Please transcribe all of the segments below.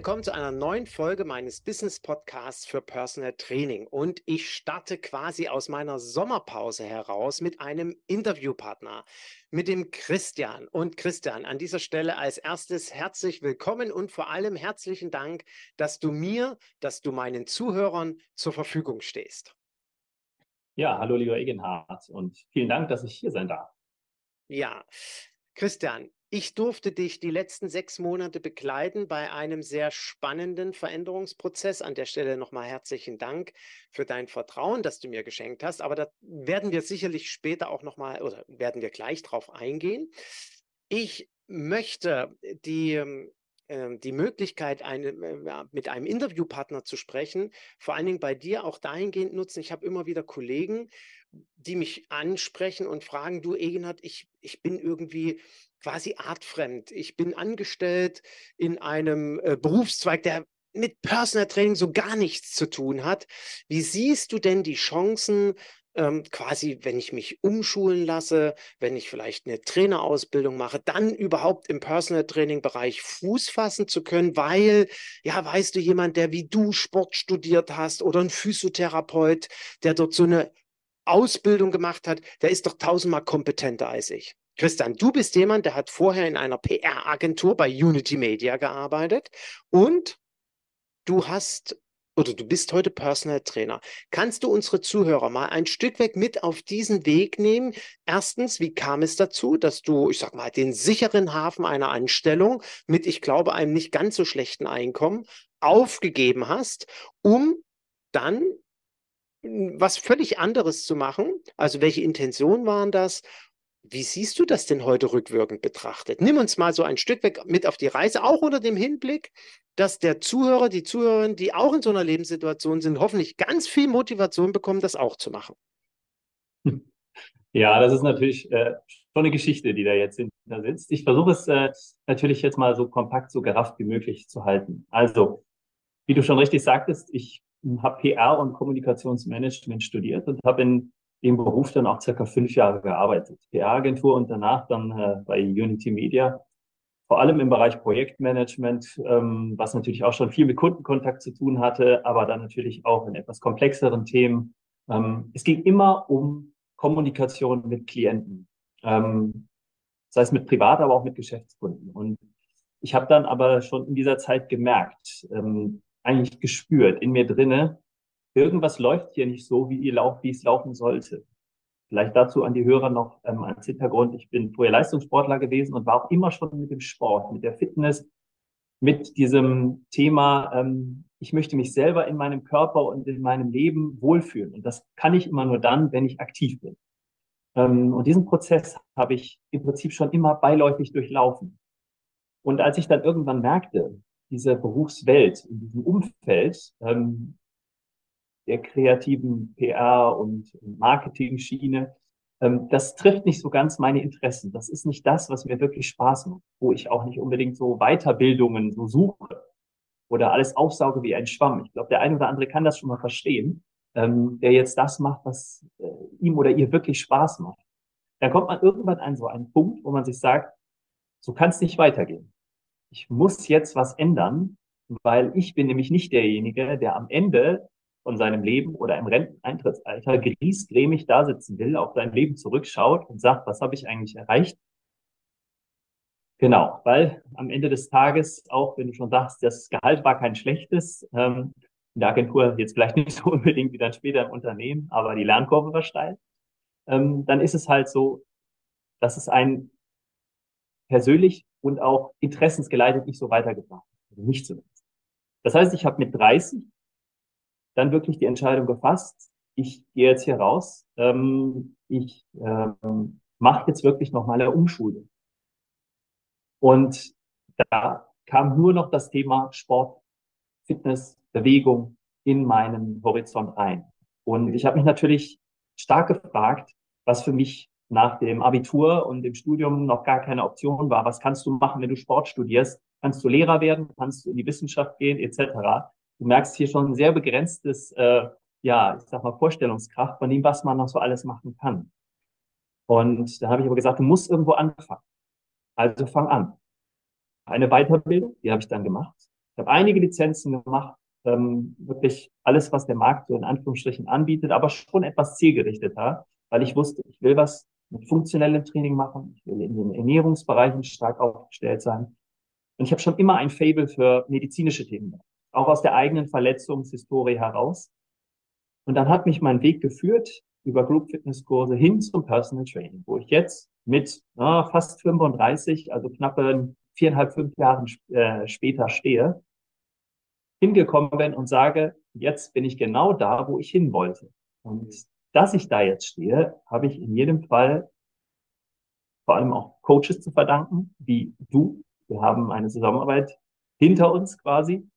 Willkommen zu einer neuen Folge meines Business Podcasts für Personal Training. Und ich starte quasi aus meiner Sommerpause heraus mit einem Interviewpartner, mit dem Christian. Und Christian, an dieser Stelle als erstes herzlich willkommen und vor allem herzlichen Dank, dass du mir, dass du meinen Zuhörern zur Verfügung stehst. Ja, hallo lieber Egenhard und vielen Dank, dass ich hier sein darf. Ja, Christian, ich durfte dich die letzten sechs Monate begleiten bei einem sehr spannenden Veränderungsprozess. An der Stelle nochmal herzlichen Dank für dein Vertrauen, das du mir geschenkt hast. Aber da werden wir sicherlich später auch nochmal oder werden wir gleich drauf eingehen. Ich möchte die ähm, ähm, die Möglichkeit, eine, äh, mit einem Interviewpartner zu sprechen, vor allen Dingen bei dir auch dahingehend nutzen. Ich habe immer wieder Kollegen, die mich ansprechen und fragen, du Egenhard, ich, ich bin irgendwie quasi artfremd. Ich bin angestellt in einem äh, Berufszweig, der mit Personal Training so gar nichts zu tun hat. Wie siehst du denn die Chancen, ähm, quasi, wenn ich mich umschulen lasse, wenn ich vielleicht eine Trainerausbildung mache, dann überhaupt im Personal Training Bereich Fuß fassen zu können, weil, ja, weißt du, jemand, der wie du Sport studiert hast oder ein Physiotherapeut, der dort so eine Ausbildung gemacht hat, der ist doch tausendmal kompetenter als ich. Christian, du bist jemand, der hat vorher in einer PR-Agentur bei Unity Media gearbeitet und du hast oder du bist heute Personal Trainer. Kannst du unsere Zuhörer mal ein Stück weg mit auf diesen Weg nehmen? Erstens, wie kam es dazu, dass du, ich sag mal, den sicheren Hafen einer Anstellung mit, ich glaube, einem nicht ganz so schlechten Einkommen aufgegeben hast, um dann was völlig anderes zu machen? Also welche Intentionen waren das? Wie siehst du das denn heute rückwirkend betrachtet? Nimm uns mal so ein Stück weg mit auf die Reise, auch unter dem Hinblick, dass der Zuhörer, die Zuhörerin, die auch in so einer Lebenssituation sind, hoffentlich ganz viel Motivation bekommen, das auch zu machen. Ja, das ist natürlich äh, schon eine Geschichte, die da jetzt hinter sitzt. Ich versuche es äh, natürlich jetzt mal so kompakt, so gerafft wie möglich zu halten. Also, wie du schon richtig sagtest, ich habe PR und Kommunikationsmanagement studiert und habe in dem Beruf dann auch circa fünf Jahre gearbeitet. PR-Agentur und danach dann äh, bei Unity Media. Vor allem im Bereich Projektmanagement, ähm, was natürlich auch schon viel mit Kundenkontakt zu tun hatte, aber dann natürlich auch in etwas komplexeren Themen. Ähm, es ging immer um Kommunikation mit Klienten. Ähm, das heißt mit Privat, aber auch mit Geschäftskunden. Und ich habe dann aber schon in dieser Zeit gemerkt, ähm, eigentlich gespürt in mir drinne, irgendwas läuft hier nicht so, wie, ihr lauft, wie es laufen sollte. Vielleicht dazu an die Hörer noch ähm, als Hintergrund. Ich bin vorher Leistungssportler gewesen und war auch immer schon mit dem Sport, mit der Fitness, mit diesem Thema, ähm, ich möchte mich selber in meinem Körper und in meinem Leben wohlfühlen. Und das kann ich immer nur dann, wenn ich aktiv bin. Ähm, und diesen Prozess habe ich im Prinzip schon immer beiläufig durchlaufen. Und als ich dann irgendwann merkte, diese Berufswelt, in diesem Umfeld, ähm, der kreativen PR- und Marketing-Schiene. Ähm, das trifft nicht so ganz meine Interessen. Das ist nicht das, was mir wirklich Spaß macht, wo ich auch nicht unbedingt so Weiterbildungen so suche oder alles aufsauge wie ein Schwamm. Ich glaube, der eine oder andere kann das schon mal verstehen, ähm, der jetzt das macht, was äh, ihm oder ihr wirklich Spaß macht. Dann kommt man irgendwann an so einen Punkt, wo man sich sagt, so kann es nicht weitergehen. Ich muss jetzt was ändern, weil ich bin nämlich nicht derjenige, der am Ende von seinem Leben oder im Renteneintrittsalter griesgrämig da sitzen will, auf sein Leben zurückschaut und sagt, was habe ich eigentlich erreicht? Genau, weil am Ende des Tages, auch wenn du schon sagst, das Gehalt war kein schlechtes, ähm, in der Agentur jetzt vielleicht nicht so unbedingt wie dann später im Unternehmen, aber die Lernkurve war steil, ähm, dann ist es halt so, dass es einen persönlich und auch interessensgeleitet nicht so weitergebracht. Also nicht zumindest. Das heißt, ich habe mit 30 dann wirklich die Entscheidung gefasst, ich gehe jetzt hier raus, ähm, ich ähm, mache jetzt wirklich noch mal eine Umschulung. Und da kam nur noch das Thema Sport, Fitness, Bewegung in meinen Horizont rein. Und ich habe mich natürlich stark gefragt, was für mich nach dem Abitur und dem Studium noch gar keine Option war. Was kannst du machen, wenn du Sport studierst? Kannst du Lehrer werden? Kannst du in die Wissenschaft gehen, etc du merkst hier schon ein sehr begrenztes, äh, ja, ich sag mal, Vorstellungskraft von dem, was man noch so alles machen kann. Und da habe ich aber gesagt, du musst irgendwo anfangen. Also fang an. Eine Weiterbildung, die habe ich dann gemacht. Ich habe einige Lizenzen gemacht, ähm, wirklich alles, was der Markt so in Anführungsstrichen anbietet, aber schon etwas zielgerichteter, weil ich wusste, ich will was mit funktionellem Training machen, ich will in den Ernährungsbereichen stark aufgestellt sein. Und ich habe schon immer ein Fable für medizinische Themen, auch aus der eigenen Verletzungshistorie heraus. Und dann hat mich mein Weg geführt über Group Fitness Kurse hin zum Personal Training, wo ich jetzt mit na, fast 35, also knappe viereinhalb, fünf Jahren äh, später stehe, hingekommen bin und sage, jetzt bin ich genau da, wo ich hin wollte. Und dass ich da jetzt stehe, habe ich in jedem Fall vor allem auch Coaches zu verdanken, wie du. Wir haben eine Zusammenarbeit hinter uns quasi.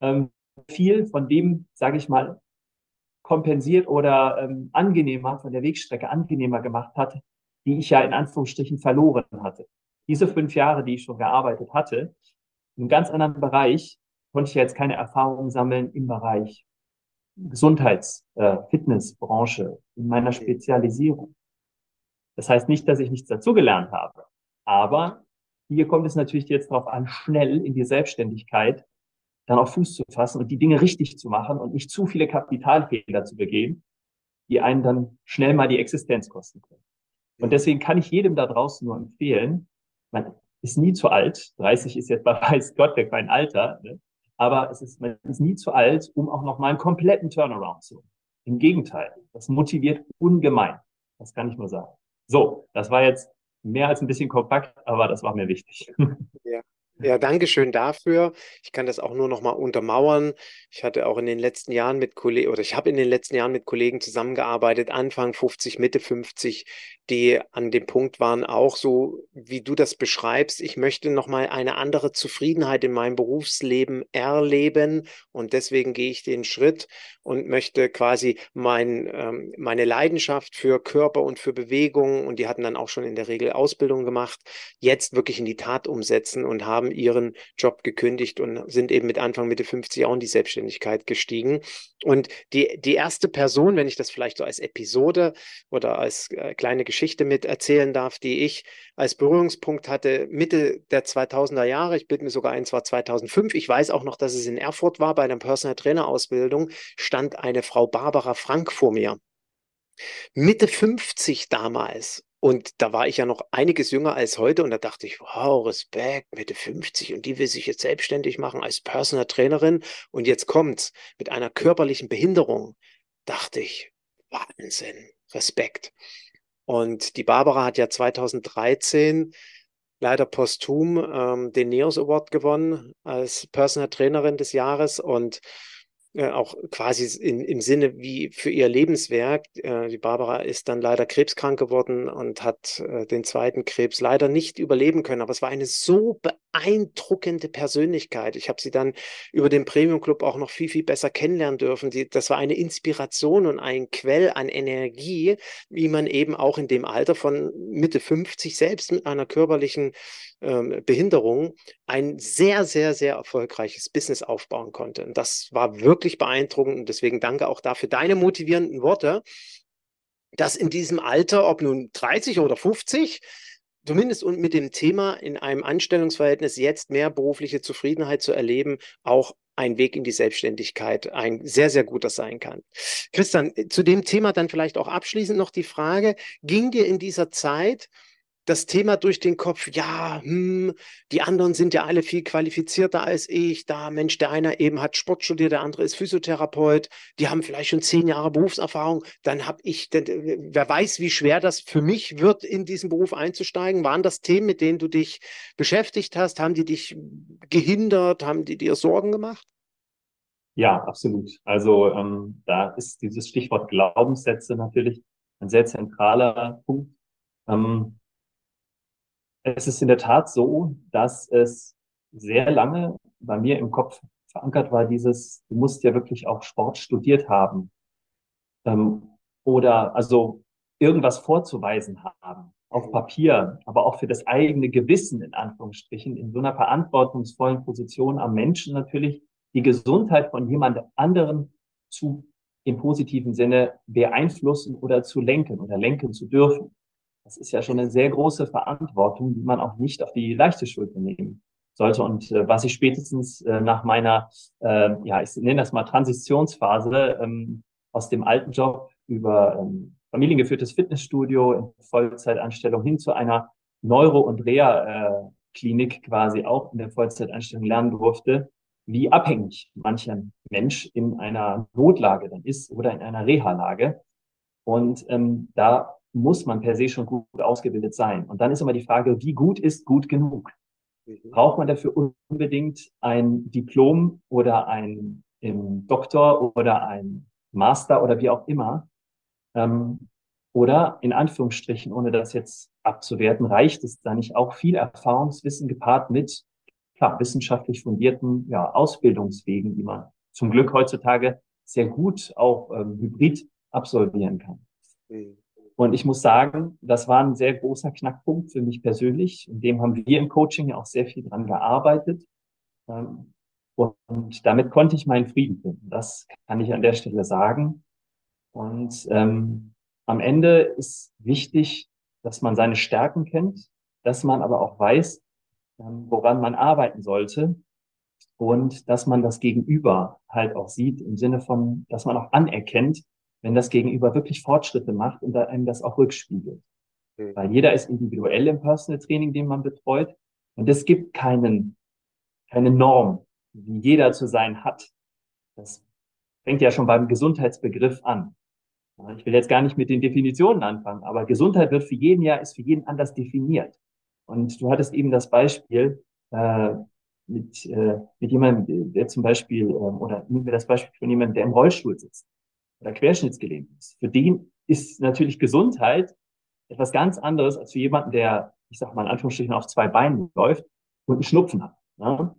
Ähm, viel von dem, sage ich mal, kompensiert oder ähm, angenehmer von der Wegstrecke angenehmer gemacht hat, die ich ja in Anführungsstrichen verloren hatte. Diese fünf Jahre, die ich schon gearbeitet hatte, in einem ganz anderen Bereich, konnte ich jetzt keine Erfahrungen sammeln im Bereich Gesundheits-, äh, Fitnessbranche, in meiner Spezialisierung. Das heißt nicht, dass ich nichts dazugelernt habe, aber hier kommt es natürlich jetzt darauf an, schnell in die Selbstständigkeit dann auf Fuß zu fassen und die Dinge richtig zu machen und nicht zu viele Kapitalfehler zu begehen, die einen dann schnell mal die Existenz kosten können. Und deswegen kann ich jedem da draußen nur empfehlen, man ist nie zu alt, 30 ist jetzt bei weiß Gott kein Alter, ne? Aber es ist, man ist nie zu alt, um auch noch mal einen kompletten Turnaround zu. Im Gegenteil, das motiviert ungemein. Das kann ich nur sagen. So, das war jetzt mehr als ein bisschen kompakt, aber das war mir wichtig. Ja. Ja, danke schön dafür. Ich kann das auch nur noch mal untermauern. Ich hatte auch in den letzten Jahren mit Kollegen, oder ich habe in den letzten Jahren mit Kollegen zusammengearbeitet, Anfang 50, Mitte 50, die an dem Punkt waren, auch so, wie du das beschreibst. Ich möchte noch mal eine andere Zufriedenheit in meinem Berufsleben erleben und deswegen gehe ich den Schritt und möchte quasi mein, ähm, meine Leidenschaft für Körper und für Bewegung, und die hatten dann auch schon in der Regel Ausbildung gemacht, jetzt wirklich in die Tat umsetzen und haben ihren Job gekündigt und sind eben mit Anfang, Mitte 50 auch in die Selbstständigkeit gestiegen. Und die, die erste Person, wenn ich das vielleicht so als Episode oder als äh, kleine Geschichte mit erzählen darf, die ich als Berührungspunkt hatte, Mitte der 2000er Jahre, ich bilde mir sogar ein, zwar 2005, ich weiß auch noch, dass es in Erfurt war, bei einer Personal Trainer Ausbildung, stand eine Frau Barbara Frank vor mir. Mitte 50 damals und da war ich ja noch einiges jünger als heute und da dachte ich, wow, Respekt, Mitte 50 und die will sich jetzt selbstständig machen als Personal Trainerin und jetzt kommt's mit einer körperlichen Behinderung. Dachte ich, Wahnsinn, Respekt. Und die Barbara hat ja 2013 leider posthum ähm, den NEOS Award gewonnen als Personal Trainerin des Jahres und äh, auch quasi in, im Sinne wie für ihr Lebenswerk. Äh, die Barbara ist dann leider krebskrank geworden und hat äh, den zweiten Krebs leider nicht überleben können. Aber es war eine so beeindruckende Persönlichkeit. Ich habe sie dann über den Premium Club auch noch viel, viel besser kennenlernen dürfen. Die, das war eine Inspiration und ein Quell an Energie, wie man eben auch in dem Alter von Mitte 50 selbst mit einer körperlichen ähm, Behinderung ein sehr, sehr, sehr erfolgreiches Business aufbauen konnte. Und das war wirklich beeindruckend und deswegen danke auch dafür deine motivierenden Worte, dass in diesem Alter, ob nun 30 oder 50, zumindest und mit dem Thema in einem Anstellungsverhältnis jetzt mehr berufliche Zufriedenheit zu erleben, auch ein Weg in die Selbstständigkeit ein sehr, sehr guter sein kann. Christian, zu dem Thema dann vielleicht auch abschließend noch die Frage, ging dir in dieser Zeit das Thema durch den Kopf, ja, hm, die anderen sind ja alle viel qualifizierter als ich. Da, Mensch, der eine eben hat Sport studiert, der andere ist Physiotherapeut, die haben vielleicht schon zehn Jahre Berufserfahrung. Dann habe ich, wer weiß, wie schwer das für mich wird, in diesen Beruf einzusteigen. Waren das Themen, mit denen du dich beschäftigt hast? Haben die dich gehindert? Haben die dir Sorgen gemacht? Ja, absolut. Also ähm, da ist dieses Stichwort Glaubenssätze natürlich ein sehr zentraler Punkt. Ähm, es ist in der Tat so, dass es sehr lange bei mir im Kopf verankert war, dieses, du musst ja wirklich auch Sport studiert haben. Ähm, oder also irgendwas vorzuweisen haben auf Papier, aber auch für das eigene Gewissen in Anführungsstrichen, in so einer verantwortungsvollen Position am Menschen natürlich die Gesundheit von jemand anderem zu im positiven Sinne beeinflussen oder zu lenken oder lenken zu dürfen. Das ist ja schon eine sehr große Verantwortung, die man auch nicht auf die leichte Schulter nehmen sollte. Und äh, was ich spätestens äh, nach meiner, äh, ja, ich nenne das mal Transitionsphase ähm, aus dem alten Job über ähm, familiengeführtes Fitnessstudio in Vollzeitanstellung hin zu einer Neuro- und Reha-Klinik quasi auch in der Vollzeitanstellung lernen durfte, wie abhängig mancher Mensch in einer Notlage dann ist oder in einer Reha-Lage. Und ähm, da muss man per se schon gut ausgebildet sein. Und dann ist immer die Frage, wie gut ist gut genug? Mhm. Braucht man dafür unbedingt ein Diplom oder ein im Doktor oder ein Master oder wie auch immer? Ähm, oder in Anführungsstrichen, ohne das jetzt abzuwerten, reicht es da nicht auch viel Erfahrungswissen gepaart mit klar, wissenschaftlich fundierten ja, Ausbildungswegen, die man zum Glück heutzutage sehr gut auch ähm, hybrid absolvieren kann. Mhm. Und ich muss sagen, das war ein sehr großer Knackpunkt für mich persönlich. In dem haben wir im Coaching ja auch sehr viel dran gearbeitet. Ähm, und damit konnte ich meinen Frieden finden. Das kann ich an der Stelle sagen. Und ähm, am Ende ist wichtig, dass man seine Stärken kennt, dass man aber auch weiß, ähm, woran man arbeiten sollte und dass man das Gegenüber halt auch sieht im Sinne von, dass man auch anerkennt, wenn das Gegenüber wirklich Fortschritte macht und einem das auch rückspiegelt. Mhm. Weil jeder ist individuell im Personal Training, den man betreut. Und es gibt keinen, keine Norm, wie jeder zu sein hat. Das fängt ja schon beim Gesundheitsbegriff an. Ich will jetzt gar nicht mit den Definitionen anfangen, aber Gesundheit wird für jeden ja, ist für jeden anders definiert. Und du hattest eben das Beispiel äh, mit, äh, mit jemandem, der zum Beispiel, äh, oder nehmen wir das Beispiel von jemandem, der im Rollstuhl sitzt oder querschnittsgelähmt ist. Für den ist natürlich Gesundheit etwas ganz anderes als für jemanden, der, ich sag mal in Anführungsstrichen, auf zwei Beinen läuft und einen Schnupfen hat. Ne?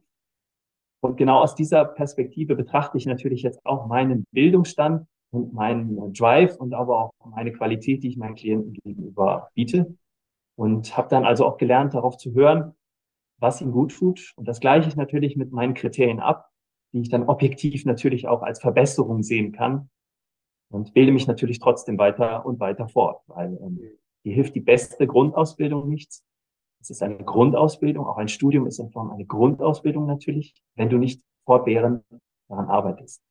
Und genau aus dieser Perspektive betrachte ich natürlich jetzt auch meinen Bildungsstand und meinen Drive und aber auch meine Qualität, die ich meinen Klienten gegenüber biete. Und habe dann also auch gelernt, darauf zu hören, was ihm gut tut. Und das gleiche ich natürlich mit meinen Kriterien ab, die ich dann objektiv natürlich auch als Verbesserung sehen kann und bilde mich natürlich trotzdem weiter und weiter fort, weil ähm, hier hilft die beste Grundausbildung nichts. Es ist eine Grundausbildung, auch ein Studium ist in Form eine Grundausbildung natürlich, wenn du nicht fortwährend daran arbeitest.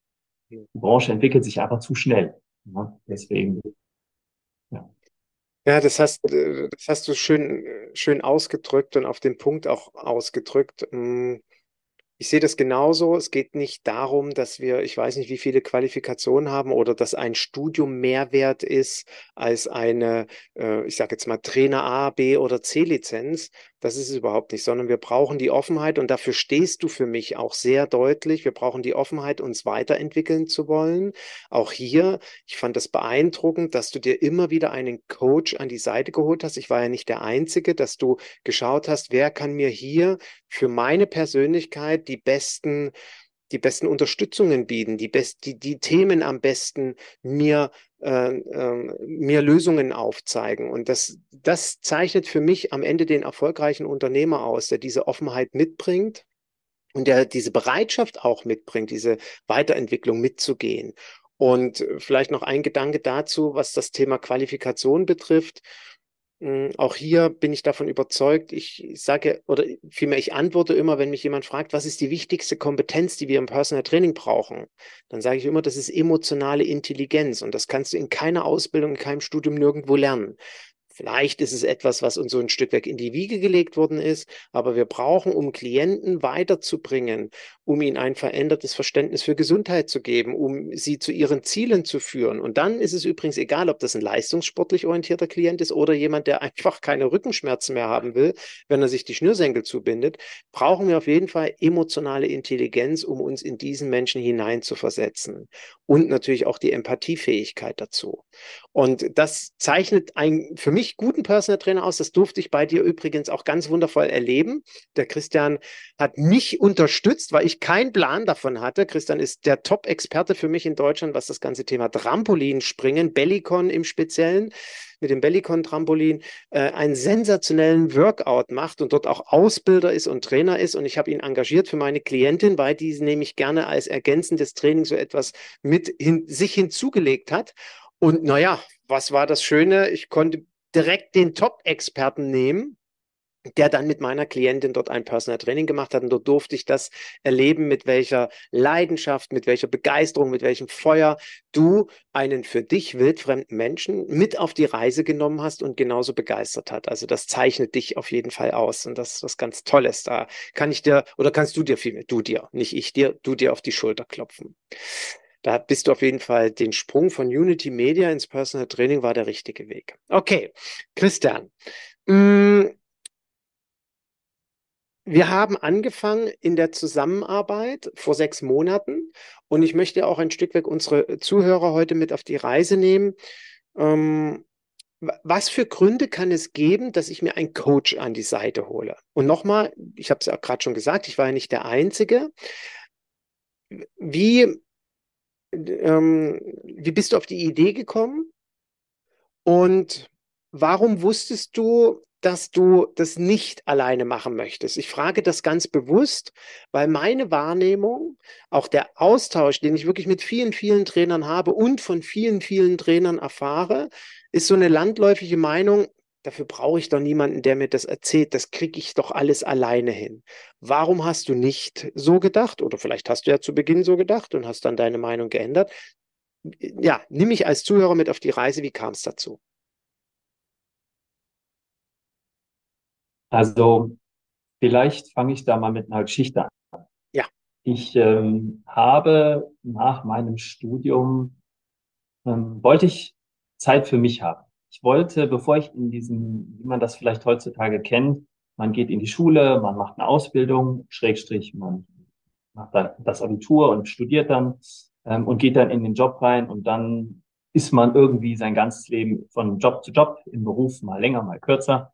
Die Branche entwickelt sich einfach zu schnell. Ne? Deswegen, ja. Ja, das hast, äh, das hast du schön, schön ausgedrückt und auf den Punkt auch ausgedrückt. Ich sehe das genauso. Es geht nicht darum, dass wir, ich weiß nicht, wie viele Qualifikationen haben oder dass ein Studium mehr wert ist als eine, äh, ich sage jetzt mal, Trainer A, B oder C-Lizenz. Das ist es überhaupt nicht, sondern wir brauchen die Offenheit und dafür stehst du für mich auch sehr deutlich. Wir brauchen die Offenheit, uns weiterentwickeln zu wollen. Auch hier, ich fand das beeindruckend, dass du dir immer wieder einen Coach an die Seite geholt hast. Ich war ja nicht der Einzige, dass du geschaut hast, wer kann mir hier für meine Persönlichkeit die besten die besten Unterstützungen bieten, die, best, die, die Themen am besten mir, äh, äh, mir Lösungen aufzeigen. Und das, das zeichnet für mich am Ende den erfolgreichen Unternehmer aus, der diese Offenheit mitbringt und der diese Bereitschaft auch mitbringt, diese Weiterentwicklung mitzugehen. Und vielleicht noch ein Gedanke dazu, was das Thema Qualifikation betrifft. Hm, auch hier bin ich davon überzeugt. Ich sage, oder vielmehr, ich antworte immer, wenn mich jemand fragt, was ist die wichtigste Kompetenz, die wir im Personal Training brauchen? Dann sage ich immer, das ist emotionale Intelligenz. Und das kannst du in keiner Ausbildung, in keinem Studium nirgendwo lernen. Vielleicht ist es etwas, was uns so ein Stück weg in die Wiege gelegt worden ist, aber wir brauchen, um Klienten weiterzubringen, um ihnen ein verändertes Verständnis für Gesundheit zu geben, um sie zu ihren Zielen zu führen. Und dann ist es übrigens egal, ob das ein leistungssportlich orientierter Klient ist oder jemand, der einfach keine Rückenschmerzen mehr haben will, wenn er sich die Schnürsenkel zubindet, brauchen wir auf jeden Fall emotionale Intelligenz, um uns in diesen Menschen hineinzuversetzen. Und natürlich auch die Empathiefähigkeit dazu. Und das zeichnet einen für mich guten Personal Trainer aus. Das durfte ich bei dir übrigens auch ganz wundervoll erleben. Der Christian hat mich unterstützt, weil ich keinen Plan davon hatte. Christian ist der Top-Experte für mich in Deutschland, was das ganze Thema Trampolinspringen, Bellicon im Speziellen mit dem Bellicon-Trampolin äh, einen sensationellen Workout macht und dort auch Ausbilder ist und Trainer ist. Und ich habe ihn engagiert für meine Klientin, weil die nämlich gerne als ergänzendes Training so etwas mit hin, sich hinzugelegt hat. Und naja, was war das Schöne? Ich konnte direkt den Top-Experten nehmen der dann mit meiner Klientin dort ein Personal Training gemacht hat. Und dort durfte ich das erleben, mit welcher Leidenschaft, mit welcher Begeisterung, mit welchem Feuer du einen für dich wildfremden Menschen mit auf die Reise genommen hast und genauso begeistert hat. Also das zeichnet dich auf jeden Fall aus. Und das ist was ganz Tolles. Da kann ich dir, oder kannst du dir vielmehr, du dir, nicht ich dir, du dir auf die Schulter klopfen. Da bist du auf jeden Fall den Sprung von Unity Media ins Personal Training war der richtige Weg. Okay, Christian. Mm, wir haben angefangen in der Zusammenarbeit vor sechs Monaten und ich möchte auch ein Stück weg unsere Zuhörer heute mit auf die Reise nehmen. Ähm, was für Gründe kann es geben, dass ich mir einen Coach an die Seite hole? Und nochmal, ich habe es ja gerade schon gesagt, ich war ja nicht der Einzige. Wie, ähm, wie bist du auf die Idee gekommen? Und warum wusstest du, dass du das nicht alleine machen möchtest. Ich frage das ganz bewusst, weil meine Wahrnehmung, auch der Austausch, den ich wirklich mit vielen, vielen Trainern habe und von vielen, vielen Trainern erfahre, ist so eine landläufige Meinung, dafür brauche ich doch niemanden, der mir das erzählt, das kriege ich doch alles alleine hin. Warum hast du nicht so gedacht? Oder vielleicht hast du ja zu Beginn so gedacht und hast dann deine Meinung geändert. Ja, nimm mich als Zuhörer mit auf die Reise. Wie kam es dazu? Also vielleicht fange ich da mal mit einer Geschichte an. Ja. Ich ähm, habe nach meinem Studium, ähm, wollte ich Zeit für mich haben. Ich wollte, bevor ich in diesem, wie man das vielleicht heutzutage kennt, man geht in die Schule, man macht eine Ausbildung, Schrägstrich, man macht dann das Abitur und studiert dann ähm, und geht dann in den Job rein und dann ist man irgendwie sein ganzes Leben von Job zu Job im Beruf, mal länger, mal kürzer.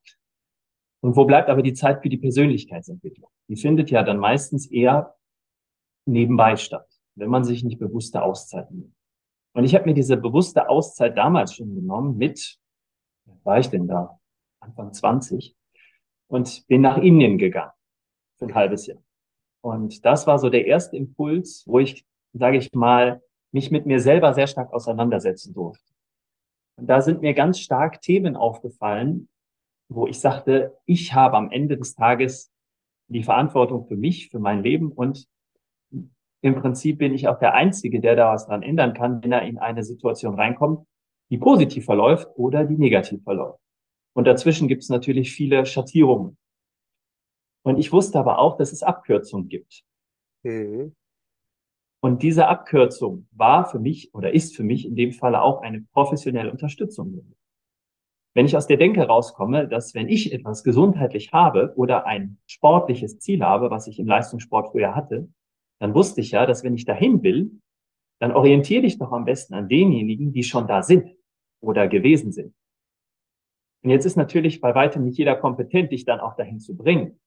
Und wo bleibt aber die Zeit für die Persönlichkeitsentwicklung? Die findet ja dann meistens eher nebenbei statt, wenn man sich nicht bewusste Auszeiten nimmt. Und ich habe mir diese bewusste Auszeit damals schon genommen mit, war ich denn da? Anfang 20 und bin nach Indien gegangen für ein halbes Jahr. Und das war so der erste Impuls, wo ich, sage ich mal, mich mit mir selber sehr stark auseinandersetzen durfte. Und da sind mir ganz stark Themen aufgefallen, wo ich sagte, ich habe am Ende des Tages die Verantwortung für mich, für mein Leben und im Prinzip bin ich auch der Einzige, der da was dran ändern kann, wenn er in eine Situation reinkommt, die positiv verläuft oder die negativ verläuft. Und dazwischen gibt es natürlich viele Schattierungen. Und ich wusste aber auch, dass es Abkürzungen gibt. Mhm. Und diese Abkürzung war für mich oder ist für mich in dem Falle auch eine professionelle Unterstützung. Wenn ich aus der Denke rauskomme, dass wenn ich etwas gesundheitlich habe oder ein sportliches Ziel habe, was ich im Leistungssport früher hatte, dann wusste ich ja, dass wenn ich dahin will, dann orientiere dich doch am besten an denjenigen, die schon da sind oder gewesen sind. Und jetzt ist natürlich bei weitem nicht jeder kompetent, dich dann auch dahin zu bringen.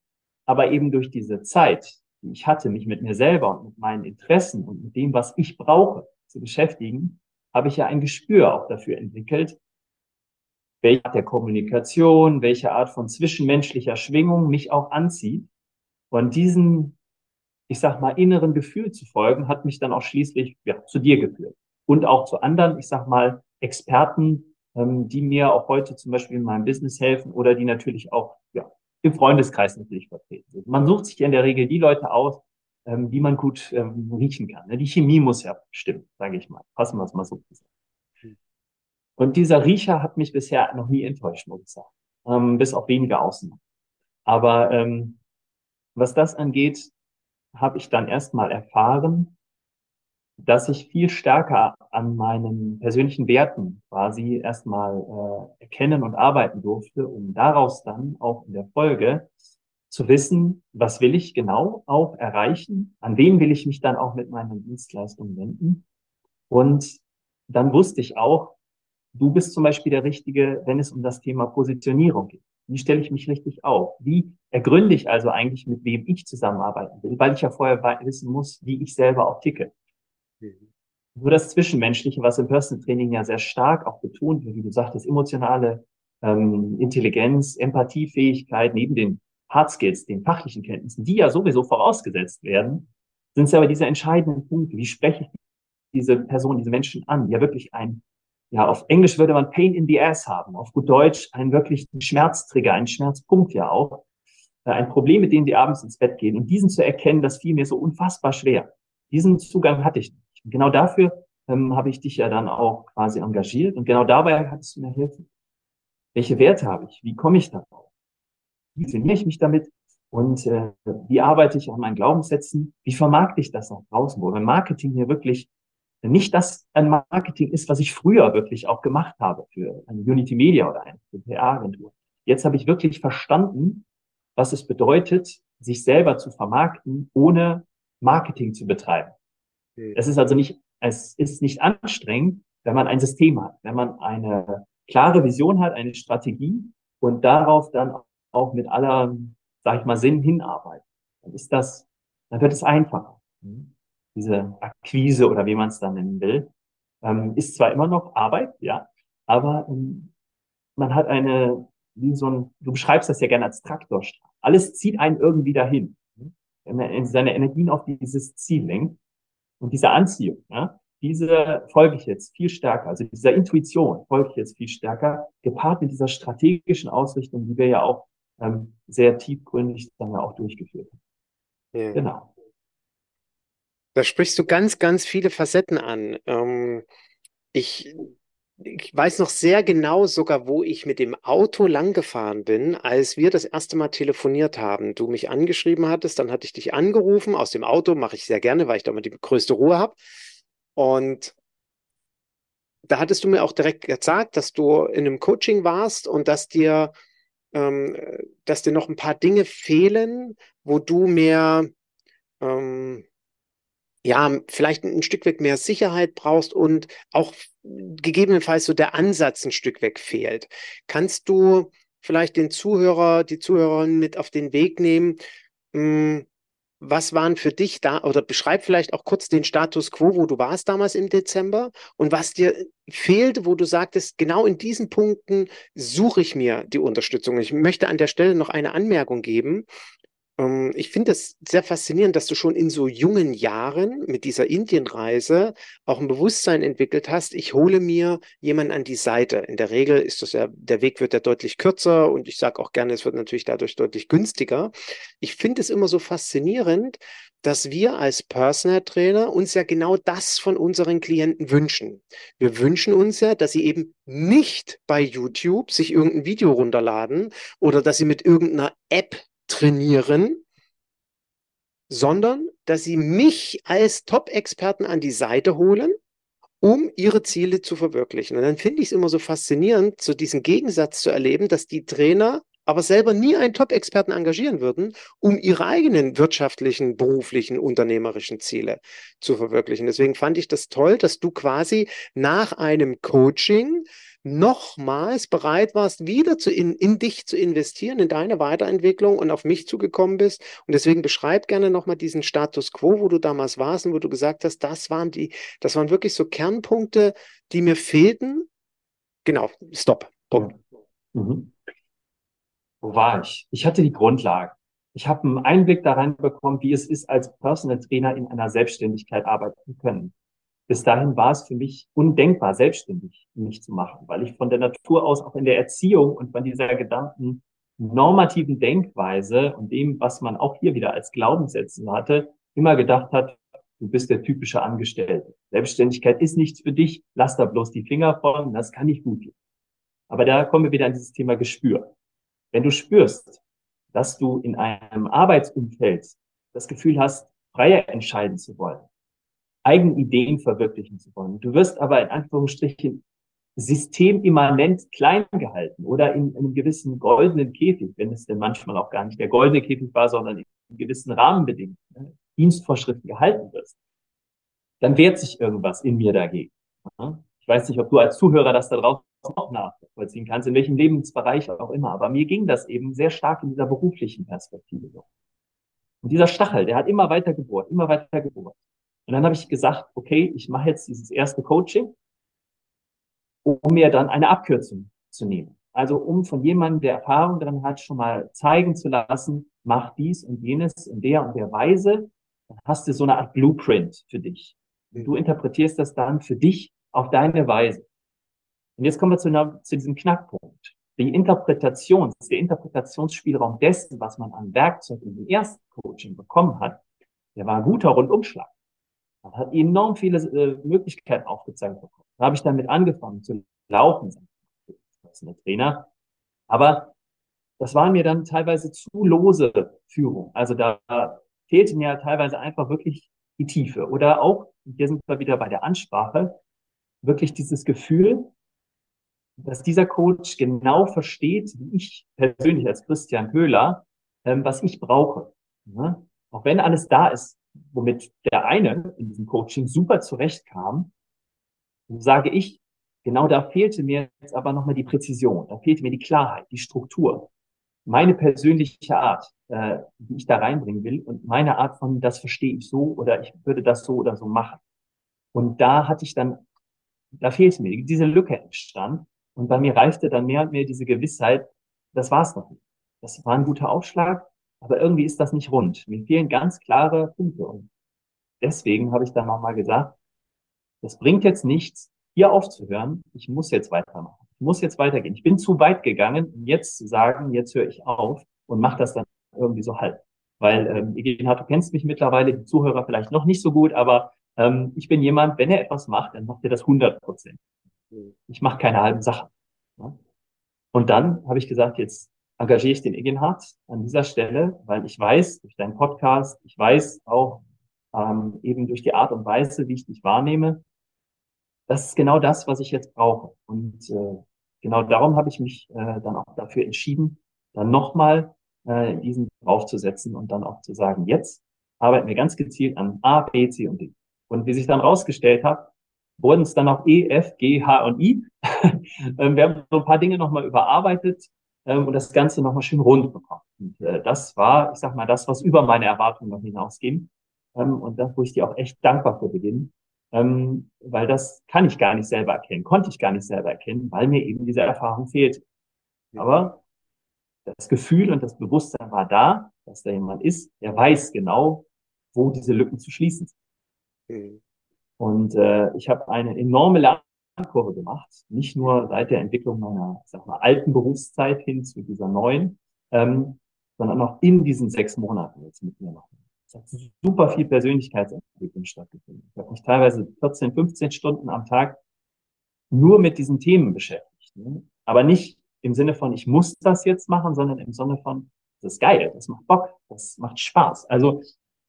Aber eben durch diese Zeit, die ich hatte, mich mit mir selber und mit meinen Interessen und mit dem, was ich brauche, zu beschäftigen, habe ich ja ein Gespür auch dafür entwickelt, welche Art der Kommunikation, welche Art von zwischenmenschlicher Schwingung mich auch anzieht. Und diesen, ich sag mal, inneren Gefühl zu folgen, hat mich dann auch schließlich ja, zu dir geführt. Und auch zu anderen, ich sag mal, Experten, ähm, die mir auch heute zum Beispiel in meinem Business helfen oder die natürlich auch ja, im Freundeskreis natürlich vertreten sind. Man sucht sich in der Regel die Leute aus, ähm, die man gut ähm, riechen kann. Ne? Die Chemie muss ja stimmen, sage ich mal. Passen wir es mal so. Und dieser Riecher hat mich bisher noch nie enttäuscht, muss ich sagen. Ähm, bis auf wenige Ausnahmen. Aber ähm, was das angeht, habe ich dann erstmal erfahren, dass ich viel stärker an meinen persönlichen Werten quasi erstmal äh, erkennen und arbeiten durfte, um daraus dann auch in der Folge zu wissen, was will ich genau auch erreichen, an wen will ich mich dann auch mit meinen Dienstleistungen wenden. Und dann wusste ich auch, Du bist zum Beispiel der Richtige, wenn es um das Thema Positionierung geht. Wie stelle ich mich richtig auf? Wie ergründe ich also eigentlich, mit wem ich zusammenarbeiten will? Weil ich ja vorher wissen muss, wie ich selber auch ticke. Nur das Zwischenmenschliche, was im Personal Training ja sehr stark auch betont wird, wie du sagtest, emotionale ähm, Intelligenz, Empathiefähigkeit, neben den Hard Skills, den fachlichen Kenntnissen, die ja sowieso vorausgesetzt werden, sind es aber diese entscheidenden Punkte. Wie spreche ich diese Person, diese Menschen an, die ja wirklich ein ja, auf Englisch würde man Pain in the Ass haben, auf gut Deutsch einen wirklichen Schmerztrigger, einen Schmerzpunkt ja auch, äh, ein Problem, mit dem sie abends ins Bett gehen. Und diesen zu erkennen, das fiel mir so unfassbar schwer. Diesen Zugang hatte ich nicht. Genau dafür ähm, habe ich dich ja dann auch quasi engagiert. Und genau dabei hattest du mir helfen. Welche Werte habe ich? Wie komme ich darauf? Wie definiere ich mich damit? Und äh, wie arbeite ich an meinen Glaubenssätzen? Wie vermarkte ich das nach draußen? Wo mein Marketing hier wirklich nicht das ein Marketing ist, was ich früher wirklich auch gemacht habe für eine Unity Media oder eine PR-Agentur. Jetzt habe ich wirklich verstanden, was es bedeutet, sich selber zu vermarkten, ohne Marketing zu betreiben. Es ist also nicht, es ist nicht anstrengend, wenn man ein System hat, wenn man eine klare Vision hat, eine Strategie und darauf dann auch mit aller, sag ich mal, Sinn hinarbeitet. Dann ist das, dann wird es einfacher. Diese Akquise oder wie man es dann nennen will, ähm, ist zwar immer noch Arbeit, ja, aber ähm, man hat eine, wie so ein, du beschreibst das ja gerne als Traktorstrahl. Alles zieht einen irgendwie dahin. Wenn man seine Energien auf dieses Ziel lenkt. Und diese Anziehung, ja, diese folge ich jetzt viel stärker, also dieser Intuition folge ich jetzt viel stärker, gepaart mit dieser strategischen Ausrichtung, die wir ja auch ähm, sehr tiefgründig dann ja auch durchgeführt haben. Ja. Genau. Da sprichst du ganz, ganz viele Facetten an. Ähm, ich ich weiß noch sehr genau sogar, wo ich mit dem Auto langgefahren bin, als wir das erste Mal telefoniert haben. Du mich angeschrieben hattest, dann hatte ich dich angerufen. Aus dem Auto mache ich sehr gerne, weil ich da immer die größte Ruhe habe. Und da hattest du mir auch direkt gesagt, dass du in einem Coaching warst und dass dir, ähm, dass dir noch ein paar Dinge fehlen, wo du mehr ähm, ja, vielleicht ein Stück weg mehr Sicherheit brauchst und auch gegebenenfalls so der Ansatz ein Stück weg fehlt. Kannst du vielleicht den Zuhörer, die Zuhörerin mit auf den Weg nehmen? Hm, was waren für dich da, oder beschreib vielleicht auch kurz den Status quo, wo du warst damals im Dezember und was dir fehlt, wo du sagtest, genau in diesen Punkten suche ich mir die Unterstützung. Ich möchte an der Stelle noch eine Anmerkung geben. Ähm, ich finde es sehr faszinierend, dass du schon in so jungen Jahren mit dieser Indienreise auch ein Bewusstsein entwickelt hast. Ich hole mir jemanden an die Seite. In der Regel ist das ja, der Weg wird ja deutlich kürzer und ich sage auch gerne, es wird natürlich dadurch deutlich günstiger. Ich finde es immer so faszinierend, dass wir als Personal Trainer uns ja genau das von unseren Klienten wünschen. Wir wünschen uns ja, dass sie eben nicht bei YouTube sich irgendein Video runterladen oder dass sie mit irgendeiner App trainieren, sondern dass sie mich als Top-Experten an die Seite holen, um ihre Ziele zu verwirklichen. Und dann finde ich es immer so faszinierend, so diesen Gegensatz zu erleben, dass die Trainer aber selber nie einen Top-Experten engagieren würden, um ihre eigenen wirtschaftlichen, beruflichen, unternehmerischen Ziele zu verwirklichen. Deswegen fand ich das toll, dass du quasi nach einem Coaching nochmals bereit warst, wieder zu in, in dich zu investieren, in deine Weiterentwicklung und auf mich zugekommen bist. Und deswegen beschreib gerne nochmal diesen Status quo, wo du damals warst und wo du gesagt hast, das waren die, das waren wirklich so Kernpunkte, die mir fehlten. Genau, stopp. Punkt. Mhm. Wo war ich? Ich hatte die Grundlage. Ich habe einen Einblick daran bekommen, wie es ist, als Personal Trainer in einer Selbstständigkeit arbeiten zu können bis dahin war es für mich undenkbar, selbstständig mich zu machen, weil ich von der Natur aus auch in der Erziehung und von dieser gesamten normativen Denkweise und dem, was man auch hier wieder als Glaubenssätze hatte, immer gedacht hat, du bist der typische Angestellte. Selbstständigkeit ist nichts für dich, lass da bloß die Finger von, das kann nicht gut gehen. Aber da kommen wir wieder an dieses Thema Gespür. Wenn du spürst, dass du in einem Arbeitsumfeld das Gefühl hast, freier entscheiden zu wollen, eigenen Ideen verwirklichen zu wollen. Du wirst aber in Anführungsstrichen systemimmanent klein gehalten oder in, einem gewissen goldenen Käfig, wenn es denn manchmal auch gar nicht der goldene Käfig war, sondern in gewissen Rahmenbedingungen, ne, Dienstvorschriften gehalten wirst, dann wehrt sich irgendwas in mir dagegen. Ich weiß nicht, ob du als Zuhörer das da draußen auch nachvollziehen kannst, in welchem Lebensbereich auch immer, aber mir ging das eben sehr stark in dieser beruflichen Perspektive. Und dieser Stachel, der hat immer weiter gebohrt, immer weiter gebohrt. Und dann habe ich gesagt, okay, ich mache jetzt dieses erste Coaching, um mir dann eine Abkürzung zu nehmen. Also um von jemandem, der Erfahrung drin hat, schon mal zeigen zu lassen, mach dies und jenes in der und der Weise, dann hast du so eine Art Blueprint für dich. Du interpretierst das dann für dich auf deine Weise. Und jetzt kommen wir zu, einer, zu diesem Knackpunkt. die Interpretations, der Interpretationsspielraum dessen, was man an Werkzeug in dem ersten Coaching bekommen hat, der war ein guter Rundumschlag. Man hat enorm viele äh, Möglichkeiten aufgezeigt bekommen. Da habe ich damit angefangen zu laufen, als Trainer. Aber das waren mir dann teilweise zu lose Führung. Also da fehlte mir teilweise einfach wirklich die Tiefe. Oder auch, hier sind wir wieder bei der Ansprache, wirklich dieses Gefühl, dass dieser Coach genau versteht, wie ich persönlich als Christian Köhler, ähm, was ich brauche. Ja? Auch wenn alles da ist, womit der eine in diesem Coaching super zurechtkam, sage ich, genau da fehlte mir jetzt aber nochmal die Präzision, da fehlte mir die Klarheit, die Struktur, meine persönliche Art, äh, die ich da reinbringen will und meine Art von, das verstehe ich so oder ich würde das so oder so machen. Und da hatte ich dann, da fehlte mir, diese Lücke entstand und bei mir reifte dann mehr und mehr diese Gewissheit, das war's noch nicht. Das war ein guter Aufschlag, aber irgendwie ist das nicht rund. Mir fehlen ganz klare Punkte. Und deswegen habe ich dann nochmal gesagt, das bringt jetzt nichts, hier aufzuhören. Ich muss jetzt weitermachen. Ich muss jetzt weitergehen. Ich bin zu weit gegangen, um jetzt zu sagen, jetzt höre ich auf und mache das dann irgendwie so halb. Weil, ähm, Egenhard, du kennst mich mittlerweile, die Zuhörer vielleicht noch nicht so gut, aber ähm, ich bin jemand, wenn er etwas macht, dann macht er das 100 Prozent. Ich mache keine halben Sachen. Und dann habe ich gesagt, jetzt engagiere ich den Egenhard an dieser Stelle, weil ich weiß, durch deinen Podcast, ich weiß auch ähm, eben durch die Art und Weise, wie ich dich wahrnehme, das ist genau das, was ich jetzt brauche. Und äh, genau darum habe ich mich äh, dann auch dafür entschieden, dann nochmal äh, diesen draufzusetzen und dann auch zu sagen, jetzt arbeiten wir ganz gezielt an A, B, C und D. Und wie sich dann rausgestellt hat, wurden es dann auch E, F, G, H und I. Ähm, wir haben so ein paar Dinge nochmal überarbeitet ähm, und das Ganze nochmal schön rund bekommen. Und äh, das war, ich sag mal, das, was über meine Erwartungen noch hinausging. Ähm, und das, wo ich dir auch echt dankbar für bin. Weil das kann ich gar nicht selber erkennen, konnte ich gar nicht selber erkennen, weil mir eben diese Erfahrung fehlt. Aber das Gefühl und das Bewusstsein war da, dass da jemand ist, der weiß genau, wo diese Lücken zu schließen sind. Mhm. Und äh, ich habe eine enorme Lernkurve gemacht, nicht nur seit der Entwicklung meiner sag mal, alten Berufszeit hin zu dieser neuen, ähm, sondern auch in diesen sechs Monaten jetzt mit mir noch. Es hat super viel Persönlichkeitsentwicklung stattgefunden. Ich habe mich teilweise 14, 15 Stunden am Tag nur mit diesen Themen beschäftigt. Ne? Aber nicht im Sinne von, ich muss das jetzt machen, sondern im Sinne von, das ist geil, das macht Bock, das macht Spaß. Also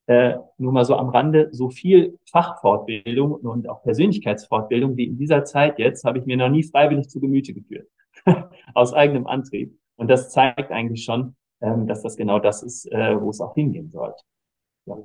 äh, nur mal so am Rande, so viel Fachfortbildung und auch Persönlichkeitsfortbildung wie in dieser Zeit jetzt, habe ich mir noch nie freiwillig zu Gemüte geführt. Aus eigenem Antrieb. Und das zeigt eigentlich schon, ähm, dass das genau das ist, äh, wo es auch hingehen sollte. Ja.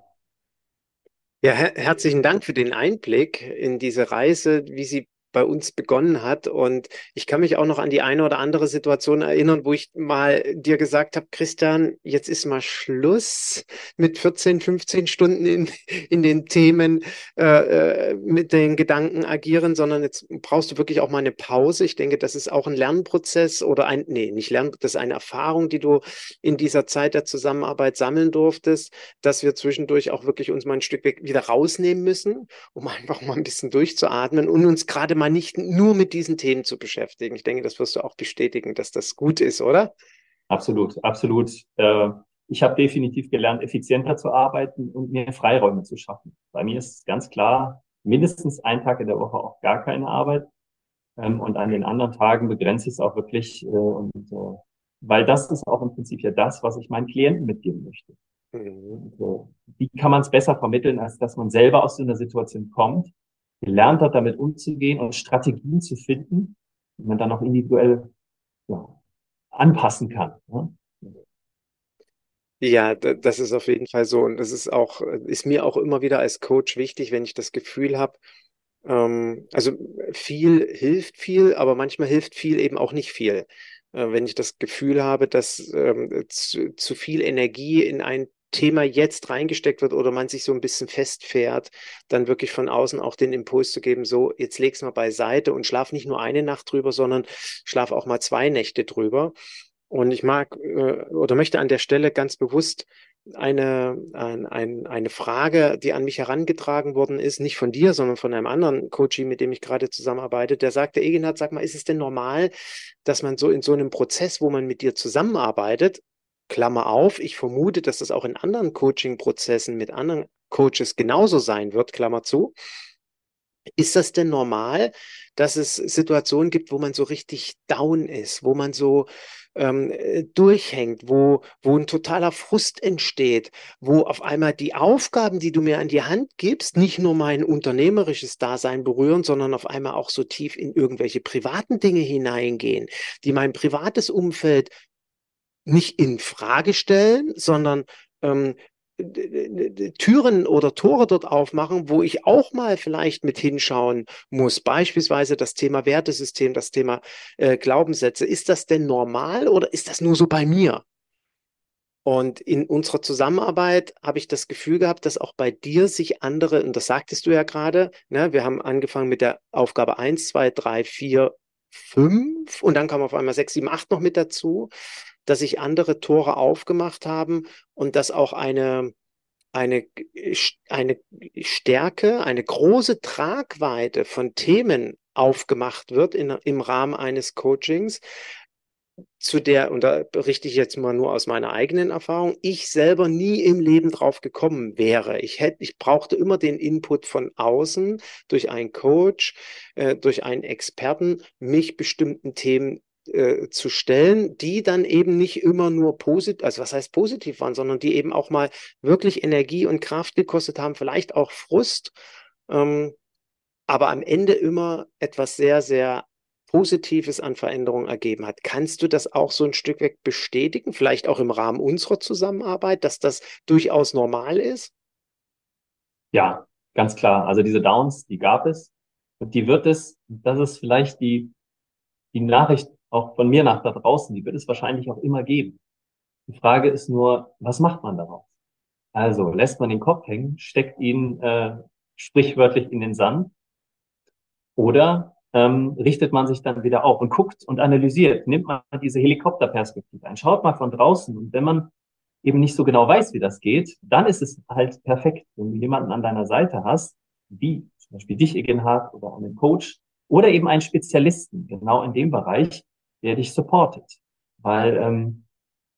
Ja, her herzlichen Dank für den Einblick in diese Reise, wie sie bei uns begonnen hat. Und ich kann mich auch noch an die eine oder andere Situation erinnern, wo ich mal dir gesagt habe, Christian, jetzt ist mal Schluss mit 14, 15 Stunden in, in den Themen äh, äh, mit den Gedanken agieren, sondern jetzt brauchst du wirklich auch mal eine Pause. Ich denke, das ist auch ein Lernprozess oder ein, nee, nicht Lern, das ist eine Erfahrung, die du in dieser Zeit der Zusammenarbeit sammeln durftest, dass wir zwischendurch auch wirklich uns mal ein Stück wieder rausnehmen müssen, um einfach mal ein bisschen durchzuatmen und uns gerade mal nicht nur mit diesen Themen zu beschäftigen. Ich denke, das wirst du auch bestätigen, dass das gut ist, oder? Absolut, absolut. Äh, ich habe definitiv gelernt, effizienter zu arbeiten und mir Freiräume zu schaffen. Bei mir ist ganz klar, mindestens ein Tag in der Woche auch gar keine Arbeit. Ähm, und an den anderen Tagen begrenze ich es auch wirklich. Äh, und, äh, weil das ist auch im Prinzip ja das, was ich meinen Klienten mitgeben möchte. Mhm. Wie kann man es besser vermitteln, als dass man selber aus so einer Situation kommt gelernt hat, damit umzugehen und Strategien zu finden, die man dann auch individuell ja, anpassen kann. Ne? Ja, das ist auf jeden Fall so. Und das ist auch, ist mir auch immer wieder als Coach wichtig, wenn ich das Gefühl habe, ähm, also viel hilft viel, aber manchmal hilft viel eben auch nicht viel. Äh, wenn ich das Gefühl habe, dass ähm, zu, zu viel Energie in ein Thema jetzt reingesteckt wird oder man sich so ein bisschen festfährt, dann wirklich von außen auch den Impuls zu geben, so, jetzt leg's mal beiseite und schlaf nicht nur eine Nacht drüber, sondern schlaf auch mal zwei Nächte drüber. Und ich mag äh, oder möchte an der Stelle ganz bewusst eine, ein, ein, eine Frage, die an mich herangetragen worden ist, nicht von dir, sondern von einem anderen Coach, mit dem ich gerade zusammenarbeite, der sagte, Egenhard, sag mal, ist es denn normal, dass man so in so einem Prozess, wo man mit dir zusammenarbeitet, Klammer auf, ich vermute, dass das auch in anderen Coaching-Prozessen mit anderen Coaches genauso sein wird, Klammer zu, ist das denn normal, dass es Situationen gibt, wo man so richtig down ist, wo man so ähm, äh, durchhängt, wo, wo ein totaler Frust entsteht, wo auf einmal die Aufgaben, die du mir an die Hand gibst, nicht nur mein unternehmerisches Dasein berühren, sondern auf einmal auch so tief in irgendwelche privaten Dinge hineingehen, die mein privates Umfeld nicht in Frage stellen, sondern ähm, Türen oder Tore dort aufmachen, wo ich auch mal vielleicht mit hinschauen muss. Beispielsweise das Thema Wertesystem, das Thema äh, Glaubenssätze. Ist das denn normal oder ist das nur so bei mir? Und in unserer Zusammenarbeit habe ich das Gefühl gehabt, dass auch bei dir sich andere, und das sagtest du ja gerade, ne, wir haben angefangen mit der Aufgabe 1, 2, 3, 4, 5 und dann kam auf einmal 6, 7, 8 noch mit dazu dass sich andere Tore aufgemacht haben und dass auch eine, eine, eine Stärke, eine große Tragweite von Themen aufgemacht wird in, im Rahmen eines Coachings, zu der, und da berichte ich jetzt mal nur aus meiner eigenen Erfahrung, ich selber nie im Leben drauf gekommen wäre. Ich hätte, ich brauchte immer den Input von außen durch einen Coach, äh, durch einen Experten, mich bestimmten Themen äh, zu stellen, die dann eben nicht immer nur positiv, also was heißt positiv waren, sondern die eben auch mal wirklich Energie und Kraft gekostet haben, vielleicht auch Frust, ähm, aber am Ende immer etwas sehr, sehr Positives an Veränderungen ergeben hat. Kannst du das auch so ein Stück weg bestätigen, vielleicht auch im Rahmen unserer Zusammenarbeit, dass das durchaus normal ist? Ja, ganz klar. Also diese Downs, die gab es und die wird es, das ist vielleicht die, die Nachricht auch von mir nach da draußen, die wird es wahrscheinlich auch immer geben. Die Frage ist nur, was macht man daraus? Also lässt man den Kopf hängen, steckt ihn äh, sprichwörtlich in den Sand oder ähm, richtet man sich dann wieder auf und guckt und analysiert, nimmt man diese Helikopterperspektive ein, schaut mal von draußen und wenn man eben nicht so genau weiß, wie das geht, dann ist es halt perfekt, wenn du jemanden an deiner Seite hast, wie zum Beispiel dich, Egenhard, oder einen Coach oder eben einen Spezialisten genau in dem Bereich, der dich supportet. Weil ähm,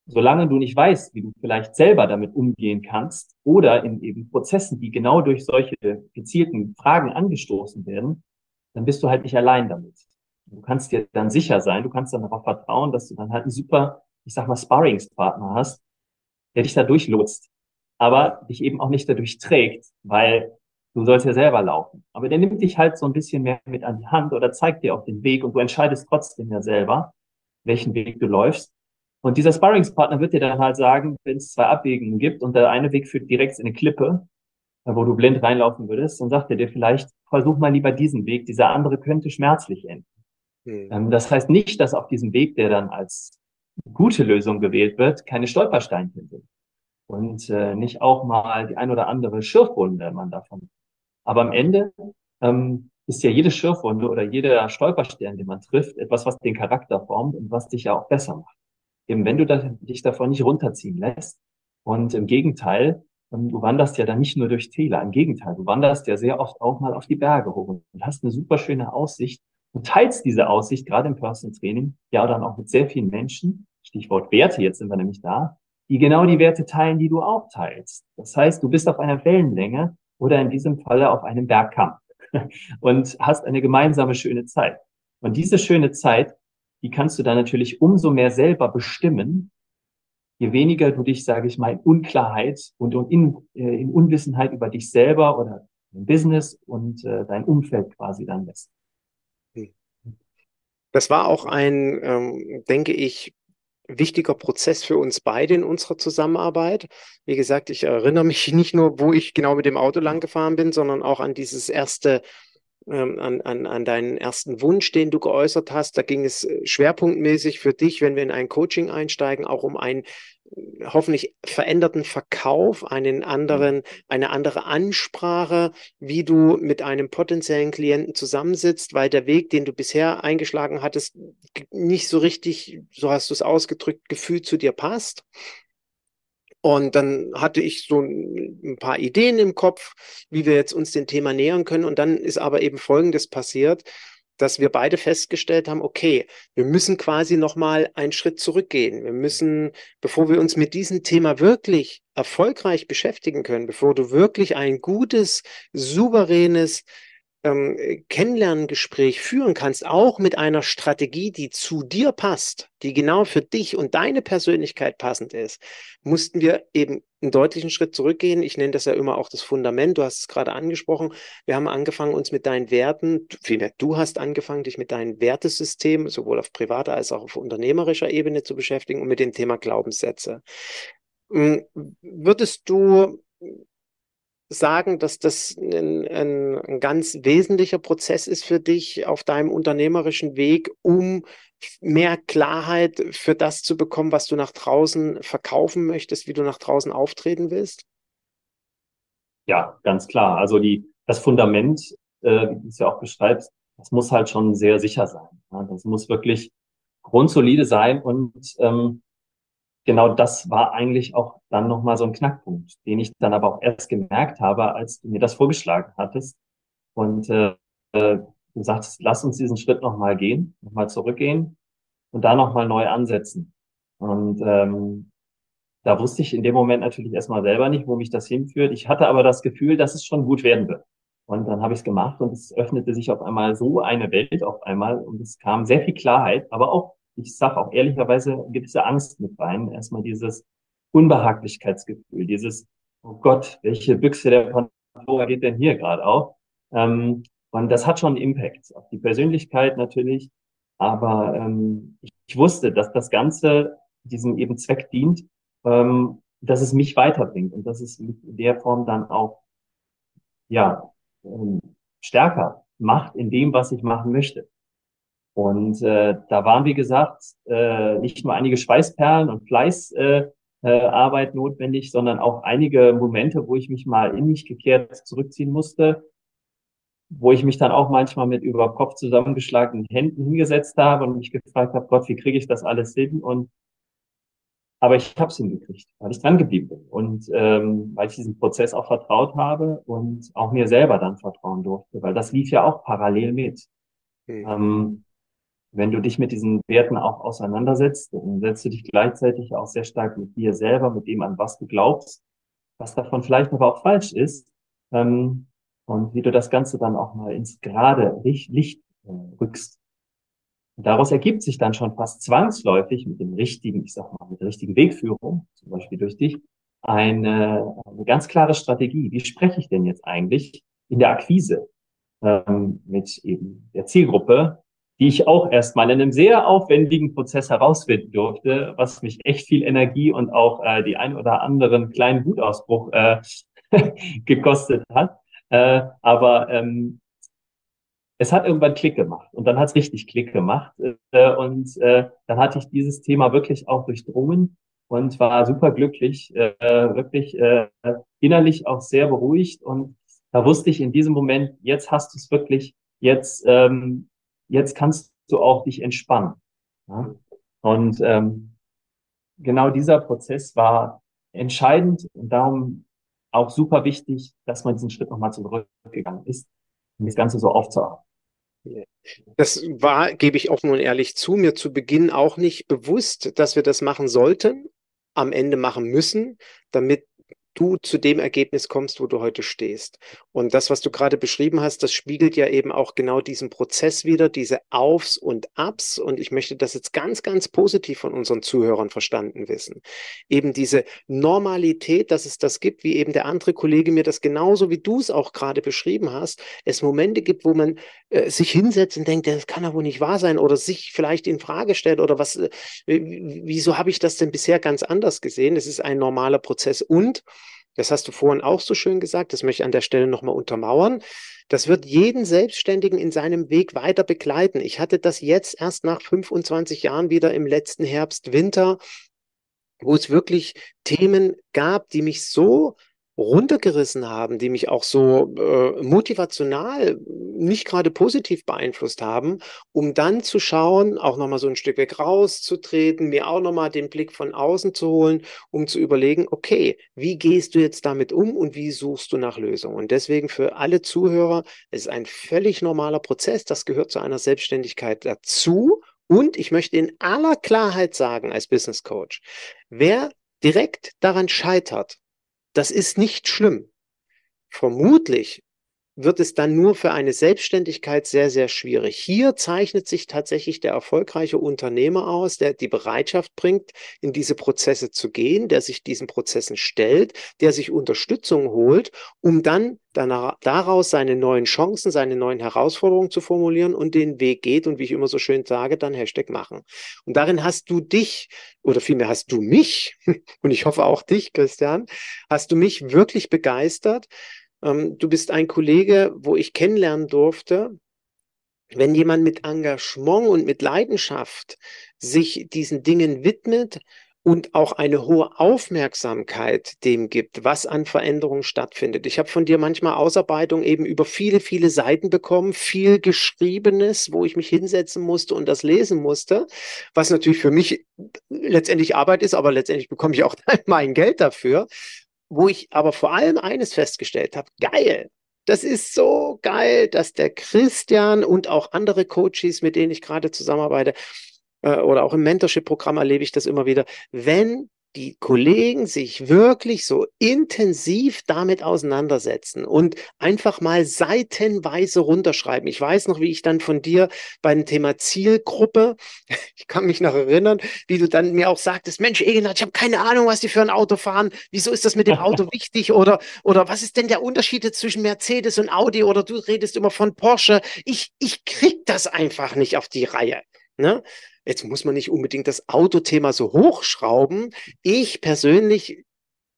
solange du nicht weißt, wie du vielleicht selber damit umgehen kannst oder in eben Prozessen, die genau durch solche gezielten Fragen angestoßen werden, dann bist du halt nicht allein damit. Du kannst dir dann sicher sein, du kannst dann darauf vertrauen, dass du dann halt einen super, ich sag mal, Sparringspartner hast, der dich da durchlotst, aber dich eben auch nicht dadurch trägt, weil du sollst ja selber laufen. Aber der nimmt dich halt so ein bisschen mehr mit an die Hand oder zeigt dir auch den Weg und du entscheidest trotzdem ja selber, welchen Weg du läufst. Und dieser Sparringspartner wird dir dann halt sagen, wenn es zwei Abwägungen gibt und der eine Weg führt direkt in eine Klippe, wo du blind reinlaufen würdest, dann sagt er dir vielleicht, versuch mal lieber diesen Weg, dieser andere könnte schmerzlich enden. Mhm. das heißt nicht, dass auf diesem Weg, der dann als gute Lösung gewählt wird, keine Stolpersteinchen sind. Und äh, nicht auch mal die ein oder andere Schürfwunde man davon aber am Ende ähm, ist ja jede Schürfwunde oder jeder Stolperstern, den man trifft, etwas, was den Charakter formt und was dich ja auch besser macht. Eben wenn du da, dich davon nicht runterziehen lässt. Und im Gegenteil, ähm, du wanderst ja dann nicht nur durch Täler, im Gegenteil, du wanderst ja sehr oft auch mal auf die Berge hoch und hast eine super schöne Aussicht und teilst diese Aussicht, gerade im Personal Training, ja dann auch mit sehr vielen Menschen, Stichwort Werte, jetzt sind wir nämlich da, die genau die Werte teilen, die du auch teilst. Das heißt, du bist auf einer Wellenlänge oder in diesem Falle auf einem Bergkamm und hast eine gemeinsame schöne Zeit. Und diese schöne Zeit, die kannst du dann natürlich umso mehr selber bestimmen, je weniger du dich, sage ich mal, in Unklarheit und, in, äh, in Unwissenheit über dich selber oder dein Business und äh, dein Umfeld quasi dann lässt. Das war auch ein, ähm, denke ich, wichtiger Prozess für uns beide in unserer Zusammenarbeit. Wie gesagt, ich erinnere mich nicht nur, wo ich genau mit dem Auto lang gefahren bin, sondern auch an dieses erste, an, an, an deinen ersten Wunsch, den du geäußert hast. Da ging es äh, schwerpunktmäßig für dich, wenn wir in ein Coaching einsteigen, auch um ein hoffentlich veränderten Verkauf, einen anderen, eine andere Ansprache, wie du mit einem potenziellen Klienten zusammensitzt, weil der Weg, den du bisher eingeschlagen hattest, nicht so richtig, so hast du es ausgedrückt, gefühlt zu dir passt. Und dann hatte ich so ein paar Ideen im Kopf, wie wir jetzt uns dem Thema nähern können. Und dann ist aber eben Folgendes passiert, dass wir beide festgestellt haben, okay, wir müssen quasi nochmal einen Schritt zurückgehen. Wir müssen, bevor wir uns mit diesem Thema wirklich erfolgreich beschäftigen können, bevor du wirklich ein gutes, souveränes, ähm, Kennenlerngespräch führen kannst, auch mit einer Strategie, die zu dir passt, die genau für dich und deine Persönlichkeit passend ist, mussten wir eben einen deutlichen Schritt zurückgehen. Ich nenne das ja immer auch das Fundament. Du hast es gerade angesprochen. Wir haben angefangen, uns mit deinen Werten, vielmehr du hast angefangen, dich mit deinem Wertesystem sowohl auf privater als auch auf unternehmerischer Ebene zu beschäftigen und mit dem Thema Glaubenssätze. Hm, würdest du sagen, dass das ein, ein, ganz wesentlicher Prozess ist für dich auf deinem unternehmerischen Weg, um mehr Klarheit für das zu bekommen, was du nach draußen verkaufen möchtest, wie du nach draußen auftreten willst? Ja, ganz klar. Also die, das Fundament, äh, wie du es ja auch beschreibst, das muss halt schon sehr sicher sein. Ja? Das muss wirklich grundsolide sein und ähm, genau das war eigentlich auch dann nochmal so ein Knackpunkt, den ich dann aber auch erst gemerkt habe, als du mir das vorgeschlagen hattest. Und äh, du sagst, lass uns diesen Schritt nochmal gehen, nochmal zurückgehen und da nochmal neu ansetzen. Und ähm, da wusste ich in dem Moment natürlich erstmal selber nicht, wo mich das hinführt. Ich hatte aber das Gefühl, dass es schon gut werden wird. Und dann habe ich es gemacht und es öffnete sich auf einmal so eine Welt auf einmal und es kam sehr viel Klarheit, aber auch ich sage auch ehrlicherweise, gewisse Angst mit rein. Erstmal dieses Unbehaglichkeitsgefühl, dieses, oh Gott, welche Büchse der Pandora geht denn hier gerade auf? Ähm, und das hat schon einen Impact auf die Persönlichkeit natürlich. Aber ähm, ich, ich wusste, dass das Ganze diesem eben Zweck dient, ähm, dass es mich weiterbringt und dass es in der Form dann auch ja ähm, stärker macht in dem, was ich machen möchte. Und äh, da waren, wie gesagt, äh, nicht nur einige Schweißperlen und Fleißarbeit äh, äh, Arbeit notwendig, sondern auch einige Momente, wo ich mich mal in mich gekehrt zurückziehen musste, wo ich mich dann auch manchmal mit über Kopf zusammengeschlagenen Händen hingesetzt habe und mich gefragt habe, Gott, wie kriege ich das alles hin? Und aber ich habe es hingekriegt, weil ich dran geblieben bin und ähm, weil ich diesen Prozess auch vertraut habe und auch mir selber dann vertrauen durfte, weil das lief ja auch parallel mit. Mhm. Ähm, wenn du dich mit diesen Werten auch auseinandersetzt, dann setzt du dich gleichzeitig auch sehr stark mit dir selber, mit dem, an was du glaubst, was davon vielleicht aber auch falsch ist, ähm, und wie du das Ganze dann auch mal ins gerade Licht äh, rückst. Und daraus ergibt sich dann schon fast zwangsläufig mit dem richtigen, ich sag mal, mit der richtigen Wegführung, zum Beispiel durch dich, eine, eine ganz klare Strategie. Wie spreche ich denn jetzt eigentlich in der Akquise ähm, mit eben der Zielgruppe, die ich auch erstmal in einem sehr aufwendigen Prozess herausfinden durfte, was mich echt viel Energie und auch äh, die ein oder anderen kleinen Wutausbruch äh, gekostet hat. Äh, aber ähm, es hat irgendwann Klick gemacht und dann hat es richtig Klick gemacht äh, und äh, dann hatte ich dieses Thema wirklich auch durchdrungen und war super glücklich, äh, wirklich äh, innerlich auch sehr beruhigt und da wusste ich in diesem Moment, jetzt hast du es wirklich, jetzt ähm, jetzt kannst du auch dich entspannen. Ja? Und ähm, genau dieser Prozess war entscheidend und darum auch super wichtig, dass man diesen Schritt nochmal zurückgegangen ist, um das Ganze so aufzuarbeiten. Das war, gebe ich offen und ehrlich zu, mir zu Beginn auch nicht bewusst, dass wir das machen sollten, am Ende machen müssen, damit du zu dem Ergebnis kommst, wo du heute stehst. Und das, was du gerade beschrieben hast, das spiegelt ja eben auch genau diesen Prozess wieder, diese Aufs und Abs. Und ich möchte das jetzt ganz, ganz positiv von unseren Zuhörern verstanden wissen. Eben diese Normalität, dass es das gibt, wie eben der andere Kollege mir das genauso wie du es auch gerade beschrieben hast, es Momente gibt, wo man äh, sich hinsetzt und denkt, das kann ja wohl nicht wahr sein oder sich vielleicht in Frage stellt oder was, äh, wieso habe ich das denn bisher ganz anders gesehen? Es ist ein normaler Prozess und das hast du vorhin auch so schön gesagt, das möchte ich an der Stelle nochmal untermauern. Das wird jeden Selbstständigen in seinem Weg weiter begleiten. Ich hatte das jetzt erst nach 25 Jahren wieder im letzten Herbst, Winter, wo es wirklich Themen gab, die mich so runtergerissen haben, die mich auch so äh, motivational nicht gerade positiv beeinflusst haben, um dann zu schauen, auch nochmal so ein Stück weg rauszutreten, mir auch nochmal den Blick von außen zu holen, um zu überlegen, okay, wie gehst du jetzt damit um und wie suchst du nach Lösungen? Und deswegen für alle Zuhörer, es ist ein völlig normaler Prozess, das gehört zu einer Selbstständigkeit dazu. Und ich möchte in aller Klarheit sagen als Business Coach, wer direkt daran scheitert, das ist nicht schlimm. Vermutlich wird es dann nur für eine Selbstständigkeit sehr, sehr schwierig. Hier zeichnet sich tatsächlich der erfolgreiche Unternehmer aus, der die Bereitschaft bringt, in diese Prozesse zu gehen, der sich diesen Prozessen stellt, der sich Unterstützung holt, um dann danach, daraus seine neuen Chancen, seine neuen Herausforderungen zu formulieren und den Weg geht und wie ich immer so schön sage, dann Hashtag machen. Und darin hast du dich oder vielmehr hast du mich und ich hoffe auch dich, Christian, hast du mich wirklich begeistert, ähm, du bist ein Kollege, wo ich kennenlernen durfte, wenn jemand mit Engagement und mit Leidenschaft sich diesen Dingen widmet und auch eine hohe Aufmerksamkeit dem gibt, was an Veränderungen stattfindet. Ich habe von dir manchmal Ausarbeitung eben über viele, viele Seiten bekommen, viel Geschriebenes, wo ich mich hinsetzen musste und das lesen musste, was natürlich für mich letztendlich Arbeit ist, aber letztendlich bekomme ich auch mein Geld dafür wo ich aber vor allem eines festgestellt habe, geil, das ist so geil, dass der Christian und auch andere Coaches, mit denen ich gerade zusammenarbeite, äh, oder auch im Mentorship-Programm erlebe ich das immer wieder, wenn die Kollegen sich wirklich so intensiv damit auseinandersetzen und einfach mal seitenweise runterschreiben. Ich weiß noch, wie ich dann von dir beim Thema Zielgruppe, ich kann mich noch erinnern, wie du dann mir auch sagtest, Mensch, Egenhard, ich habe keine Ahnung, was die für ein Auto fahren. Wieso ist das mit dem Auto wichtig? Oder, oder was ist denn der Unterschied zwischen Mercedes und Audi? Oder du redest immer von Porsche. Ich, ich krieg das einfach nicht auf die Reihe. Ne? Jetzt muss man nicht unbedingt das Autothema so hochschrauben. Ich persönlich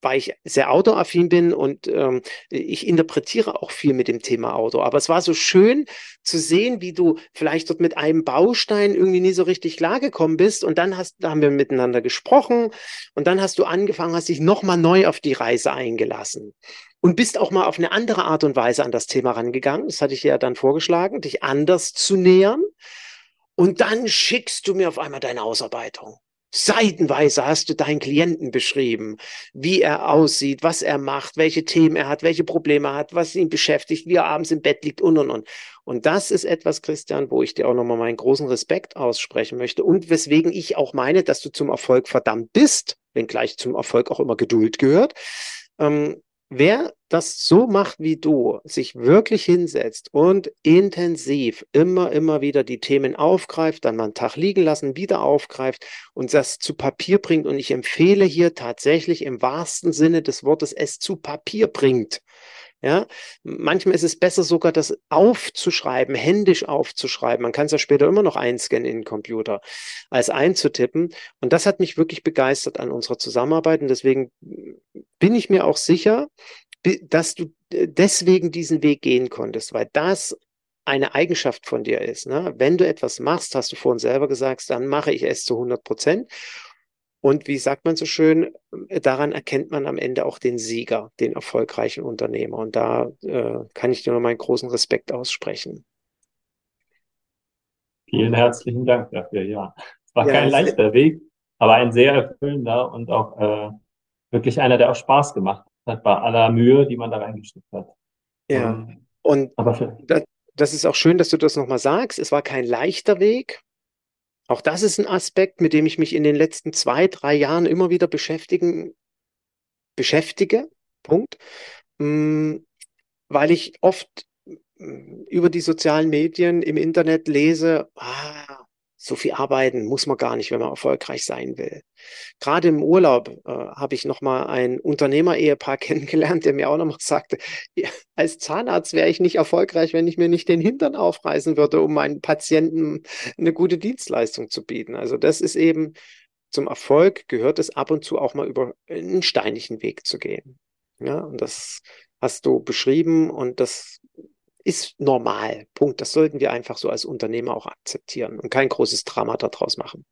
weil ich sehr autoaffin bin und ähm, ich interpretiere auch viel mit dem Thema Auto. Aber es war so schön zu sehen, wie du vielleicht dort mit einem Baustein irgendwie nie so richtig klargekommen bist. Und dann hast, da haben wir miteinander gesprochen und dann hast du angefangen, hast dich nochmal neu auf die Reise eingelassen. Und bist auch mal auf eine andere Art und Weise an das Thema rangegangen. Das hatte ich ja dann vorgeschlagen, dich anders zu nähern. Und dann schickst du mir auf einmal deine Ausarbeitung. Seitenweise hast du deinen Klienten beschrieben, wie er aussieht, was er macht, welche Themen er hat, welche Probleme er hat, was ihn beschäftigt, wie er abends im Bett liegt und und und. Und das ist etwas, Christian, wo ich dir auch nochmal meinen großen Respekt aussprechen möchte und weswegen ich auch meine, dass du zum Erfolg verdammt bist, wenngleich zum Erfolg auch immer Geduld gehört. Ähm, wer das so macht wie du, sich wirklich hinsetzt und intensiv immer, immer wieder die Themen aufgreift, dann mal einen Tag liegen lassen, wieder aufgreift und das zu Papier bringt. Und ich empfehle hier tatsächlich im wahrsten Sinne des Wortes es zu Papier bringt. Ja, manchmal ist es besser sogar, das aufzuschreiben, händisch aufzuschreiben. Man kann es ja später immer noch einscannen in den Computer, als einzutippen. Und das hat mich wirklich begeistert an unserer Zusammenarbeit. Und deswegen bin ich mir auch sicher, dass du äh, deswegen diesen Weg gehen konntest, weil das eine Eigenschaft von dir ist. Ne? Wenn du etwas machst, hast du vorhin selber gesagt, dann mache ich es zu 100 Prozent. Und wie sagt man so schön, daran erkennt man am Ende auch den Sieger, den erfolgreichen Unternehmer. Und da äh, kann ich dir nur meinen großen Respekt aussprechen. Vielen herzlichen Dank dafür, ja. Es war ja, kein leichter Weg, aber ein sehr erfüllender und auch äh, wirklich einer, der auch Spaß gemacht hat bei aller Mühe, die man da reingesteckt hat. Ja, ähm, und aber das, das ist auch schön, dass du das nochmal sagst. Es war kein leichter Weg. Auch das ist ein Aspekt, mit dem ich mich in den letzten zwei, drei Jahren immer wieder beschäftigen, beschäftige. Punkt. Mm, weil ich oft mm, über die sozialen Medien im Internet lese, ah, so viel arbeiten muss man gar nicht, wenn man erfolgreich sein will. Gerade im Urlaub äh, habe ich nochmal ein Unternehmer-Ehepaar kennengelernt, der mir auch nochmal sagte, als Zahnarzt wäre ich nicht erfolgreich, wenn ich mir nicht den Hintern aufreißen würde, um meinen Patienten eine gute Dienstleistung zu bieten. Also das ist eben zum Erfolg gehört es ab und zu auch mal über einen steinigen Weg zu gehen. Ja, und das hast du beschrieben und das ist normal. Punkt. Das sollten wir einfach so als Unternehmer auch akzeptieren und kein großes Drama daraus machen.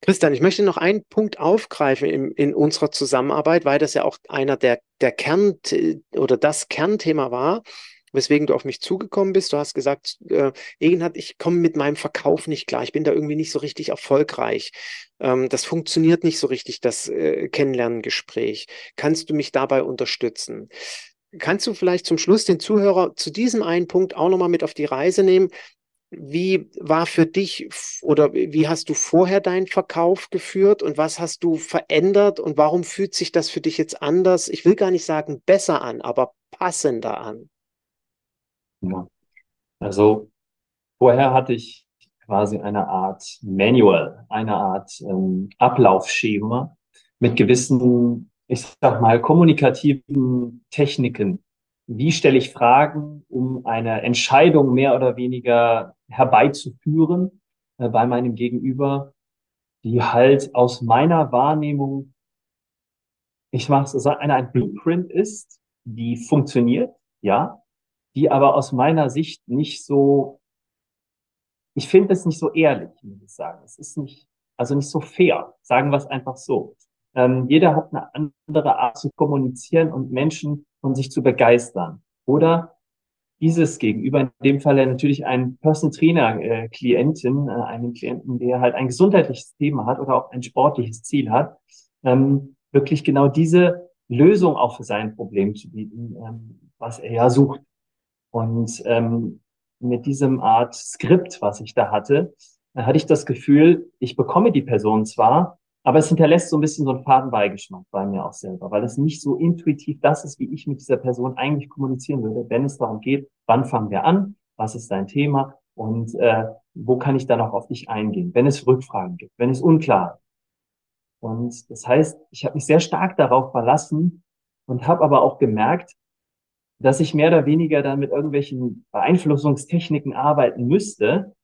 Christian, ich möchte noch einen Punkt aufgreifen in, in unserer Zusammenarbeit, weil das ja auch einer der, der Kern oder das Kernthema war. weswegen du auf mich zugekommen bist. Du hast gesagt, äh, Egenhard, ich komme mit meinem Verkauf nicht klar. Ich bin da irgendwie nicht so richtig erfolgreich. Ähm, das funktioniert nicht so richtig, das äh, Kennenlerngespräch. Kannst du mich dabei unterstützen? Kannst du vielleicht zum Schluss den Zuhörer zu diesem einen Punkt auch nochmal mit auf die Reise nehmen? Wie war für dich oder wie hast du vorher deinen Verkauf geführt und was hast du verändert und warum fühlt sich das für dich jetzt anders? Ich will gar nicht sagen besser an, aber passender an. Also vorher hatte ich quasi eine Art Manual, eine Art ähm, Ablaufschema mit gewissen, ich sag mal, kommunikativen Techniken. Wie stelle ich Fragen, um eine Entscheidung mehr oder weniger herbeizuführen äh, bei meinem Gegenüber, die halt aus meiner Wahrnehmung, ich mache es, eine, ein Blueprint ist, die funktioniert, ja, die aber aus meiner Sicht nicht so, ich finde es nicht so ehrlich, muss ich sagen. Es ist nicht, also nicht so fair, sagen wir es einfach so. Ähm, jeder hat eine andere Art zu kommunizieren und Menschen von sich zu begeistern. Oder dieses Gegenüber, in dem Fall natürlich einen Personal Trainer äh, Klientin, äh, einen Klienten, der halt ein gesundheitliches Thema hat oder auch ein sportliches Ziel hat, ähm, wirklich genau diese Lösung auch für sein Problem zu bieten, ähm, was er ja sucht. Und ähm, mit diesem Art Skript, was ich da hatte, da hatte ich das Gefühl, ich bekomme die Person zwar, aber es hinterlässt so ein bisschen so einen Fadenbeigeschmack bei mir auch selber, weil es nicht so intuitiv das ist, wie ich mit dieser Person eigentlich kommunizieren würde, wenn es darum geht, wann fangen wir an, was ist dein Thema und äh, wo kann ich dann auch auf dich eingehen, wenn es Rückfragen gibt, wenn es unklar ist. Und das heißt, ich habe mich sehr stark darauf verlassen und habe aber auch gemerkt, dass ich mehr oder weniger dann mit irgendwelchen Beeinflussungstechniken arbeiten müsste.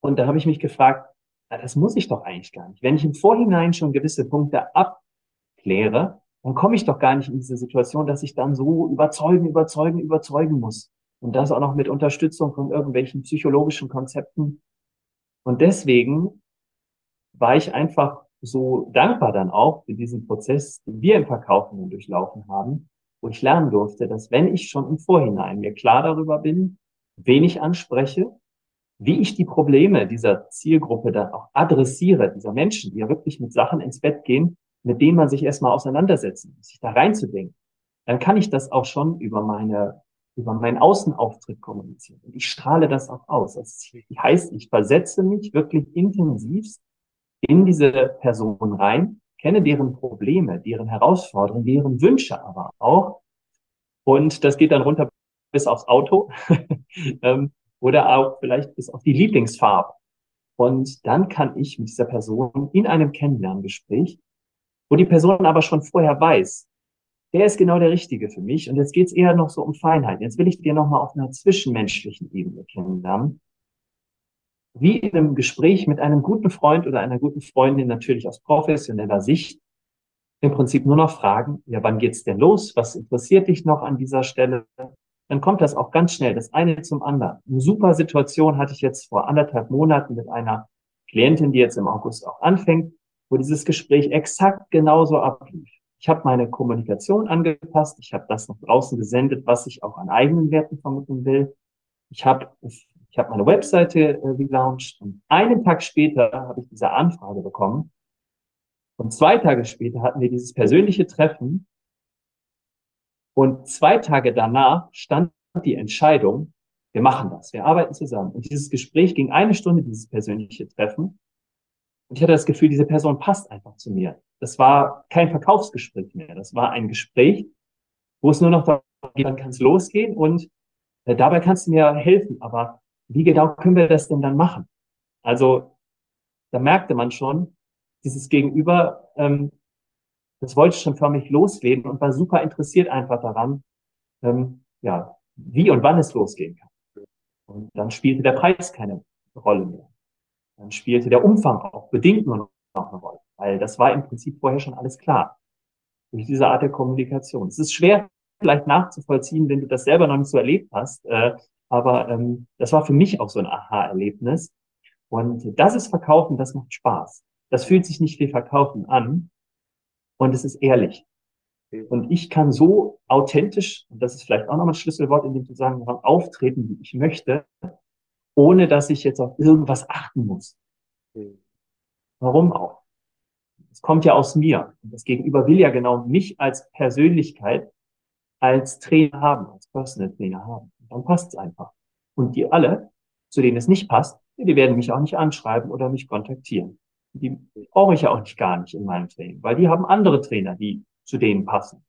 Und da habe ich mich gefragt, na, das muss ich doch eigentlich gar nicht. Wenn ich im Vorhinein schon gewisse Punkte abkläre, dann komme ich doch gar nicht in diese Situation, dass ich dann so überzeugen, überzeugen, überzeugen muss. Und das auch noch mit Unterstützung von irgendwelchen psychologischen Konzepten. Und deswegen war ich einfach so dankbar dann auch für diesen Prozess, den wir im Verkaufen durchlaufen haben, wo ich lernen durfte, dass wenn ich schon im Vorhinein mir klar darüber bin, wen ich anspreche, wie ich die Probleme dieser Zielgruppe dann auch adressiere, dieser Menschen, die ja wirklich mit Sachen ins Bett gehen, mit denen man sich erstmal auseinandersetzen muss, sich da reinzudenken, dann kann ich das auch schon über meine, über meinen Außenauftritt kommunizieren. Und ich strahle das auch aus. Das heißt, ich versetze mich wirklich intensiv in diese Person rein kenne deren Probleme, deren Herausforderungen, deren Wünsche aber auch. Und das geht dann runter bis aufs Auto ähm, oder auch vielleicht bis auf die Lieblingsfarbe. Und dann kann ich mit dieser Person in einem Kennenlerngespräch, wo die Person aber schon vorher weiß, der ist genau der Richtige für mich. Und jetzt geht's eher noch so um Feinheiten. Jetzt will ich dir nochmal auf einer zwischenmenschlichen Ebene kennenlernen wie in einem Gespräch mit einem guten Freund oder einer guten Freundin natürlich aus professioneller Sicht im Prinzip nur noch fragen, ja, wann geht's denn los? Was interessiert dich noch an dieser Stelle? Dann kommt das auch ganz schnell, das eine zum anderen. Eine super Situation hatte ich jetzt vor anderthalb Monaten mit einer Klientin, die jetzt im August auch anfängt, wo dieses Gespräch exakt genauso ablief. Ich habe meine Kommunikation angepasst, ich habe das nach draußen gesendet, was ich auch an eigenen Werten vermitteln will. Ich habe ich habe meine Webseite äh, gelauncht und einen Tag später habe ich diese Anfrage bekommen. Und zwei Tage später hatten wir dieses persönliche Treffen. Und zwei Tage danach stand die Entscheidung, wir machen das, wir arbeiten zusammen. Und dieses Gespräch ging eine Stunde, dieses persönliche Treffen. Und ich hatte das Gefühl, diese Person passt einfach zu mir. Das war kein Verkaufsgespräch mehr. Das war ein Gespräch, wo es nur noch darum geht, dann kann es losgehen und äh, dabei kannst du mir helfen. Aber wie genau können wir das denn dann machen? Also da merkte man schon, dieses Gegenüber, ähm, das wollte schon förmlich loslegen und war super interessiert einfach daran, ähm, ja, wie und wann es losgehen kann. Und dann spielte der Preis keine Rolle mehr. Dann spielte der Umfang auch bedingt nur noch eine Rolle, weil das war im Prinzip vorher schon alles klar. Durch diese Art der Kommunikation. Es ist schwer vielleicht nachzuvollziehen, wenn du das selber noch nicht so erlebt hast, äh, aber ähm, das war für mich auch so ein Aha-Erlebnis. Und das ist Verkaufen, das macht Spaß. Das fühlt sich nicht wie Verkaufen an und es ist ehrlich. Und ich kann so authentisch, und das ist vielleicht auch nochmal ein Schlüsselwort in dem Zusammenhang, auftreten, wie ich möchte, ohne dass ich jetzt auf irgendwas achten muss. Warum auch? Es kommt ja aus mir. Und das Gegenüber will ja genau mich als Persönlichkeit, als Trainer haben, als Personal Trainer haben. Und dann passt es einfach. Und die alle, zu denen es nicht passt, die werden mich auch nicht anschreiben oder mich kontaktieren. Die brauche ich ja auch nicht gar nicht in meinem Training, weil die haben andere Trainer, die zu denen passen.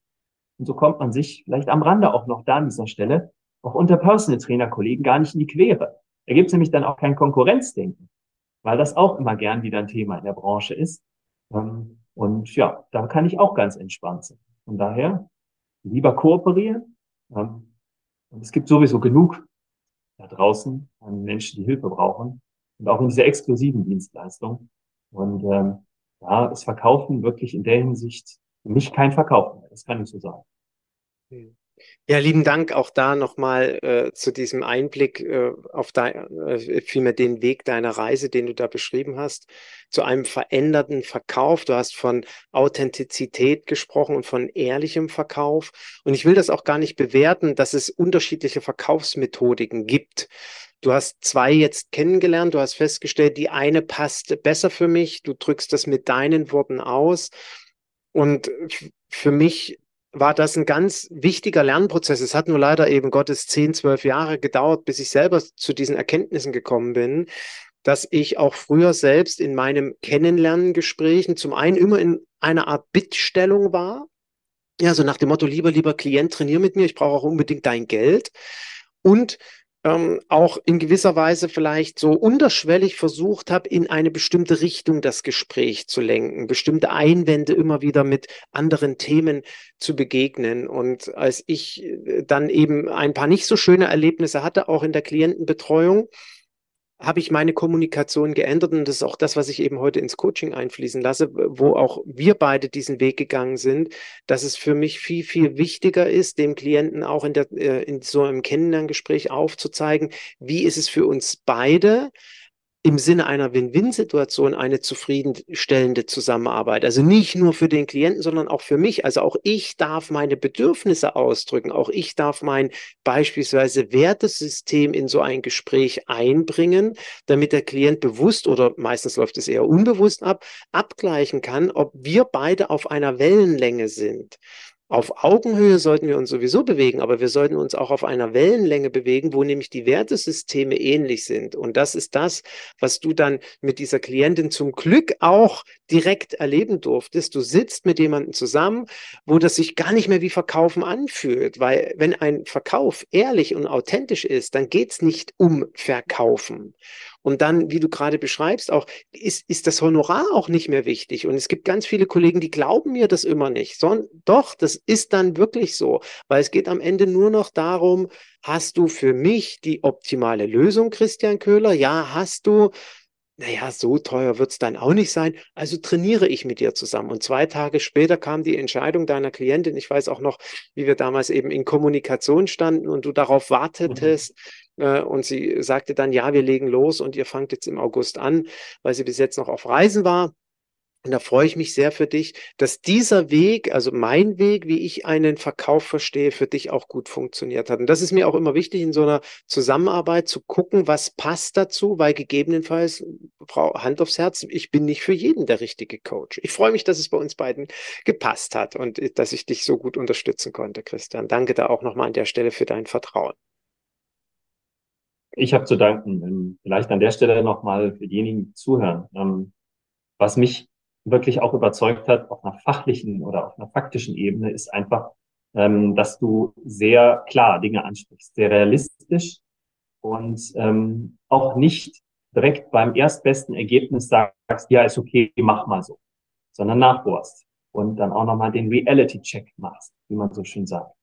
Und so kommt man sich vielleicht am Rande auch noch da an dieser Stelle auch unter Personal Trainer Kollegen gar nicht in die Quere. Da gibt es nämlich dann auch kein Konkurrenzdenken, weil das auch immer gern wieder ein Thema in der Branche ist. Ähm, und ja, da kann ich auch ganz entspannt sein. Von daher lieber kooperieren. Ähm, und es gibt sowieso genug da draußen an Menschen, die Hilfe brauchen und auch in dieser exklusiven Dienstleistung. Und ähm, ja, ist Verkaufen wirklich in der Hinsicht mich kein Verkaufen mehr. Das kann ich so sagen. Ja, lieben Dank auch da nochmal äh, zu diesem Einblick äh, auf dein, äh, vielmehr den Weg deiner Reise, den du da beschrieben hast, zu einem veränderten Verkauf. Du hast von Authentizität gesprochen und von ehrlichem Verkauf. Und ich will das auch gar nicht bewerten, dass es unterschiedliche Verkaufsmethodiken gibt. Du hast zwei jetzt kennengelernt, du hast festgestellt, die eine passt besser für mich, du drückst das mit deinen Worten aus. Und für mich war das ein ganz wichtiger Lernprozess. Es hat nur leider eben Gottes 10, 12 Jahre gedauert, bis ich selber zu diesen Erkenntnissen gekommen bin, dass ich auch früher selbst in meinem Kennenlerngesprächen zum einen immer in einer Art Bittstellung war. Ja, so nach dem Motto, lieber, lieber Klient, trainier mit mir, ich brauche auch unbedingt dein Geld. Und ähm, auch in gewisser Weise vielleicht so unterschwellig versucht habe, in eine bestimmte Richtung das Gespräch zu lenken, bestimmte Einwände immer wieder mit anderen Themen zu begegnen. Und als ich äh, dann eben ein paar nicht so schöne Erlebnisse hatte, auch in der Klientenbetreuung, habe ich meine Kommunikation geändert und das ist auch das, was ich eben heute ins Coaching einfließen lasse, wo auch wir beide diesen Weg gegangen sind, dass es für mich viel, viel wichtiger ist, dem Klienten auch in, der, äh, in so einem Kennenlerngespräch aufzuzeigen, wie ist es für uns beide, im Sinne einer Win-Win-Situation eine zufriedenstellende Zusammenarbeit. Also nicht nur für den Klienten, sondern auch für mich. Also auch ich darf meine Bedürfnisse ausdrücken. Auch ich darf mein beispielsweise Wertesystem in so ein Gespräch einbringen, damit der Klient bewusst oder meistens läuft es eher unbewusst ab, abgleichen kann, ob wir beide auf einer Wellenlänge sind. Auf Augenhöhe sollten wir uns sowieso bewegen, aber wir sollten uns auch auf einer Wellenlänge bewegen, wo nämlich die Wertesysteme ähnlich sind. Und das ist das, was du dann mit dieser Klientin zum Glück auch direkt erleben durftest. Du sitzt mit jemandem zusammen, wo das sich gar nicht mehr wie Verkaufen anfühlt, weil wenn ein Verkauf ehrlich und authentisch ist, dann geht es nicht um Verkaufen. Und dann, wie du gerade beschreibst, auch ist, ist das Honorar auch nicht mehr wichtig. Und es gibt ganz viele Kollegen, die glauben mir das immer nicht. Sondern doch, das ist dann wirklich so, weil es geht am Ende nur noch darum, hast du für mich die optimale Lösung, Christian Köhler? Ja, hast du naja, so teuer wird es dann auch nicht sein. Also trainiere ich mit dir zusammen. Und zwei Tage später kam die Entscheidung deiner Klientin. Ich weiß auch noch, wie wir damals eben in Kommunikation standen und du darauf mhm. wartetest. Mhm. Äh, und sie sagte dann, ja, wir legen los und ihr fangt jetzt im August an, weil sie bis jetzt noch auf Reisen war. Und da freue ich mich sehr für dich, dass dieser Weg, also mein Weg, wie ich einen Verkauf verstehe, für dich auch gut funktioniert hat. Und das ist mir auch immer wichtig in so einer Zusammenarbeit zu gucken, was passt dazu, weil gegebenenfalls, Frau Hand aufs Herz, ich bin nicht für jeden der richtige Coach. Ich freue mich, dass es bei uns beiden gepasst hat und äh, dass ich dich so gut unterstützen konnte, Christian. Danke da auch nochmal an der Stelle für dein Vertrauen. Ich habe zu danken. Ähm, vielleicht an der Stelle nochmal für diejenigen, die zuhören. Ähm, was mich wirklich auch überzeugt hat auf einer fachlichen oder auf einer faktischen Ebene, ist einfach, ähm, dass du sehr klar Dinge ansprichst, sehr realistisch und auch nicht direkt beim erstbesten Ergebnis sagst, ja, ist okay, mach mal so, sondern nachbohrst und dann auch nochmal den Reality-Check machst, wie man so schön sagt.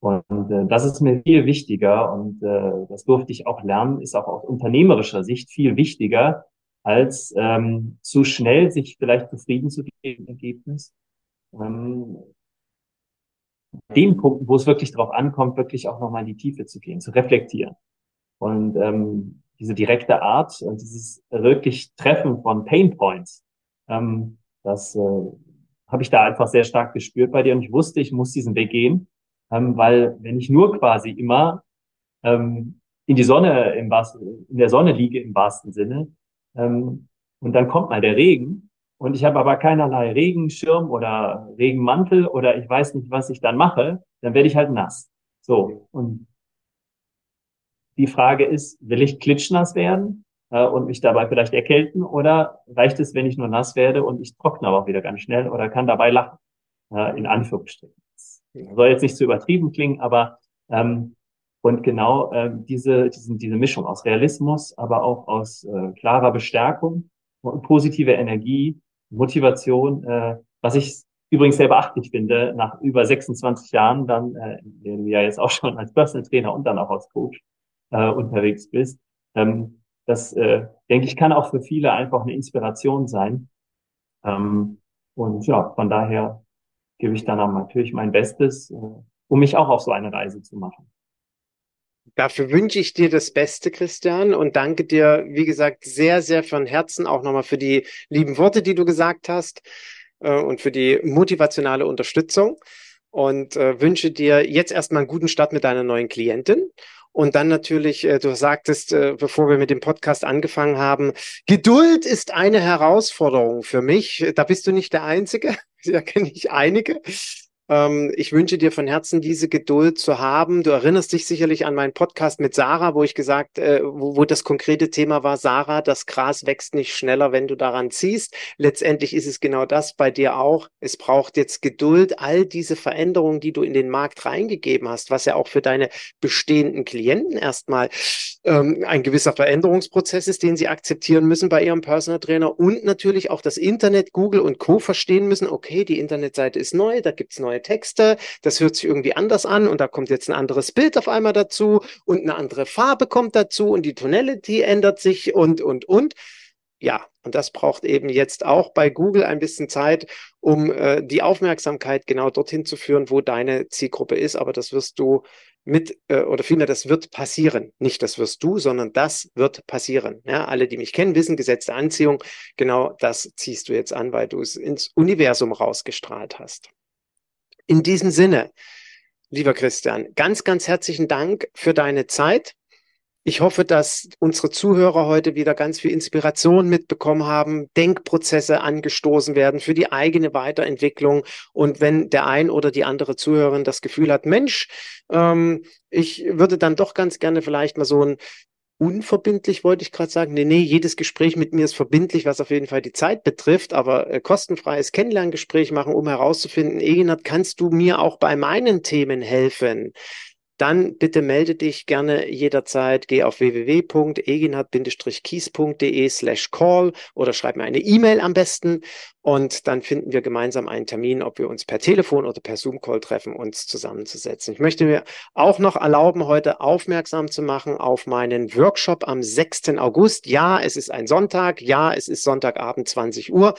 Und äh, das ist mir viel wichtiger und äh, das durfte ich auch lernen, ist auch aus unternehmerischer Sicht viel wichtiger, als ähm, zu schnell sich vielleicht zufrieden zu geben Ergebnis. Ähm, den Punkten, wo es wirklich darauf ankommt, wirklich auch nochmal in die Tiefe zu gehen, zu reflektieren. Und ähm, diese direkte Art und dieses wirklich Treffen von Pain Points, ähm, das äh, habe ich da einfach sehr stark gespürt bei dir und ich wusste, ich muss diesen Weg gehen, ähm, weil wenn ich nur quasi immer ähm, in die Sonne im wahrsten, in der Sonne liege im wahrsten Sinne ähm, und dann kommt mal der Regen und ich habe aber keinerlei Regenschirm oder Regenmantel oder ich weiß nicht, was ich dann mache, dann werde ich halt nass. So und die Frage ist, will ich klitschnass werden äh, und mich dabei vielleicht erkälten oder reicht es, wenn ich nur nass werde und ich trockne aber auch wieder ganz schnell oder kann dabei lachen, äh, in Anführungsstrichen. Soll jetzt nicht zu übertrieben klingen, aber ähm, und genau äh, diese, diese, diese Mischung aus Realismus, aber auch aus äh, klarer Bestärkung und positive Energie, Motivation, äh, was ich übrigens sehr beachtlich finde, nach über 26 Jahren dann, äh, denen du ja jetzt auch schon als Personal Trainer und dann auch als Coach äh, unterwegs bist. Ähm, das, äh, denke ich, kann auch für viele einfach eine Inspiration sein. Ähm, und ja, von daher gebe ich dann natürlich mein Bestes, äh, um mich auch auf so eine Reise zu machen. Dafür wünsche ich dir das Beste, Christian, und danke dir, wie gesagt, sehr, sehr von Herzen auch nochmal für die lieben Worte, die du gesagt hast äh, und für die motivationale Unterstützung. Und äh, wünsche dir jetzt erstmal einen guten Start mit deiner neuen Klientin und dann natürlich, äh, du sagtest, äh, bevor wir mit dem Podcast angefangen haben, Geduld ist eine Herausforderung für mich. Da bist du nicht der Einzige. Da kenne ich einige. Ähm, ich wünsche dir von Herzen diese Geduld zu haben. Du erinnerst dich sicherlich an meinen Podcast mit Sarah, wo ich gesagt, äh, wo, wo das konkrete Thema war, Sarah, das Gras wächst nicht schneller, wenn du daran ziehst. Letztendlich ist es genau das bei dir auch. Es braucht jetzt Geduld, all diese Veränderungen, die du in den Markt reingegeben hast, was ja auch für deine bestehenden Klienten erstmal ähm, ein gewisser Veränderungsprozess ist, den sie akzeptieren müssen bei ihrem Personal Trainer und natürlich auch das Internet, Google und Co. verstehen müssen, okay, die Internetseite ist neu, da gibt's neue neue Texte, das hört sich irgendwie anders an und da kommt jetzt ein anderes Bild auf einmal dazu und eine andere Farbe kommt dazu und die Tonality ändert sich und, und, und. Ja, und das braucht eben jetzt auch bei Google ein bisschen Zeit, um äh, die Aufmerksamkeit genau dorthin zu führen, wo deine Zielgruppe ist. Aber das wirst du mit, äh, oder vielmehr, das wird passieren. Nicht das wirst du, sondern das wird passieren. Ja, alle, die mich kennen, wissen, Gesetz Anziehung, genau das ziehst du jetzt an, weil du es ins Universum rausgestrahlt hast. In diesem Sinne, lieber Christian, ganz, ganz herzlichen Dank für deine Zeit. Ich hoffe, dass unsere Zuhörer heute wieder ganz viel Inspiration mitbekommen haben, Denkprozesse angestoßen werden für die eigene Weiterentwicklung. Und wenn der ein oder die andere Zuhörerin das Gefühl hat, Mensch, ähm, ich würde dann doch ganz gerne vielleicht mal so ein unverbindlich, wollte ich gerade sagen. Nee, nee, jedes Gespräch mit mir ist verbindlich, was auf jeden Fall die Zeit betrifft, aber äh, kostenfreies Kennenlerngespräch machen, um herauszufinden, Egenhard, kannst du mir auch bei meinen Themen helfen? Dann bitte melde dich gerne jederzeit. Geh auf www.eginhard-kies.de slash call oder schreib mir eine E-Mail am besten und dann finden wir gemeinsam einen Termin, ob wir uns per Telefon oder per Zoom-Call treffen, uns zusammenzusetzen. Ich möchte mir auch noch erlauben, heute aufmerksam zu machen auf meinen Workshop am 6. August. Ja, es ist ein Sonntag. Ja, es ist Sonntagabend 20 Uhr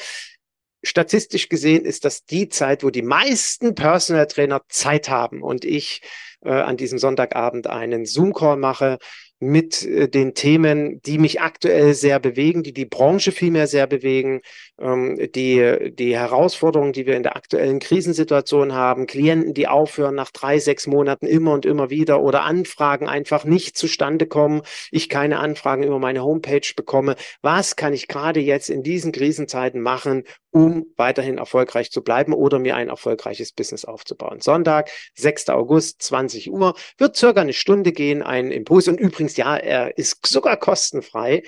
statistisch gesehen ist das die Zeit, wo die meisten Personal Trainer Zeit haben. Und ich äh, an diesem Sonntagabend einen Zoom-Call mache mit äh, den Themen, die mich aktuell sehr bewegen, die die Branche vielmehr sehr bewegen, ähm, die, die Herausforderungen, die wir in der aktuellen Krisensituation haben, Klienten, die aufhören nach drei, sechs Monaten immer und immer wieder oder Anfragen einfach nicht zustande kommen, ich keine Anfragen über meine Homepage bekomme. Was kann ich gerade jetzt in diesen Krisenzeiten machen, um weiterhin erfolgreich zu bleiben oder mir ein erfolgreiches Business aufzubauen. Sonntag, 6. August, 20 Uhr, wird circa eine Stunde gehen, ein Impuls. Und übrigens, ja, er ist sogar kostenfrei.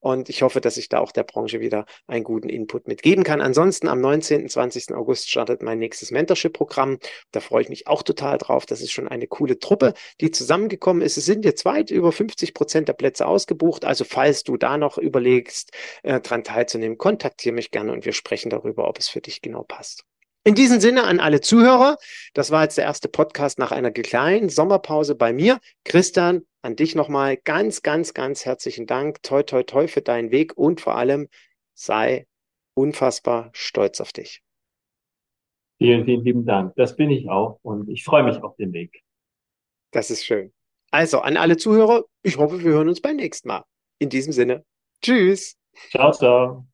Und ich hoffe, dass ich da auch der Branche wieder einen guten Input mitgeben kann. Ansonsten am 19. 20. August startet mein nächstes Mentorship-Programm. Da freue ich mich auch total drauf. Das ist schon eine coole Truppe, die zusammengekommen ist. Es sind jetzt weit über 50 Prozent der Plätze ausgebucht. Also falls du da noch überlegst, äh, dran teilzunehmen, kontaktiere mich gerne und wir sprechen darüber, ob es für dich genau passt. In diesem Sinne an alle Zuhörer, das war jetzt der erste Podcast nach einer kleinen Sommerpause bei mir. Christian, an dich nochmal ganz, ganz, ganz herzlichen Dank. Toi, toi, toi für deinen Weg und vor allem sei unfassbar stolz auf dich. Vielen, vielen lieben Dank. Das bin ich auch und ich freue mich auf den Weg. Das ist schön. Also an alle Zuhörer, ich hoffe, wir hören uns beim nächsten Mal. In diesem Sinne, tschüss. Ciao, ciao.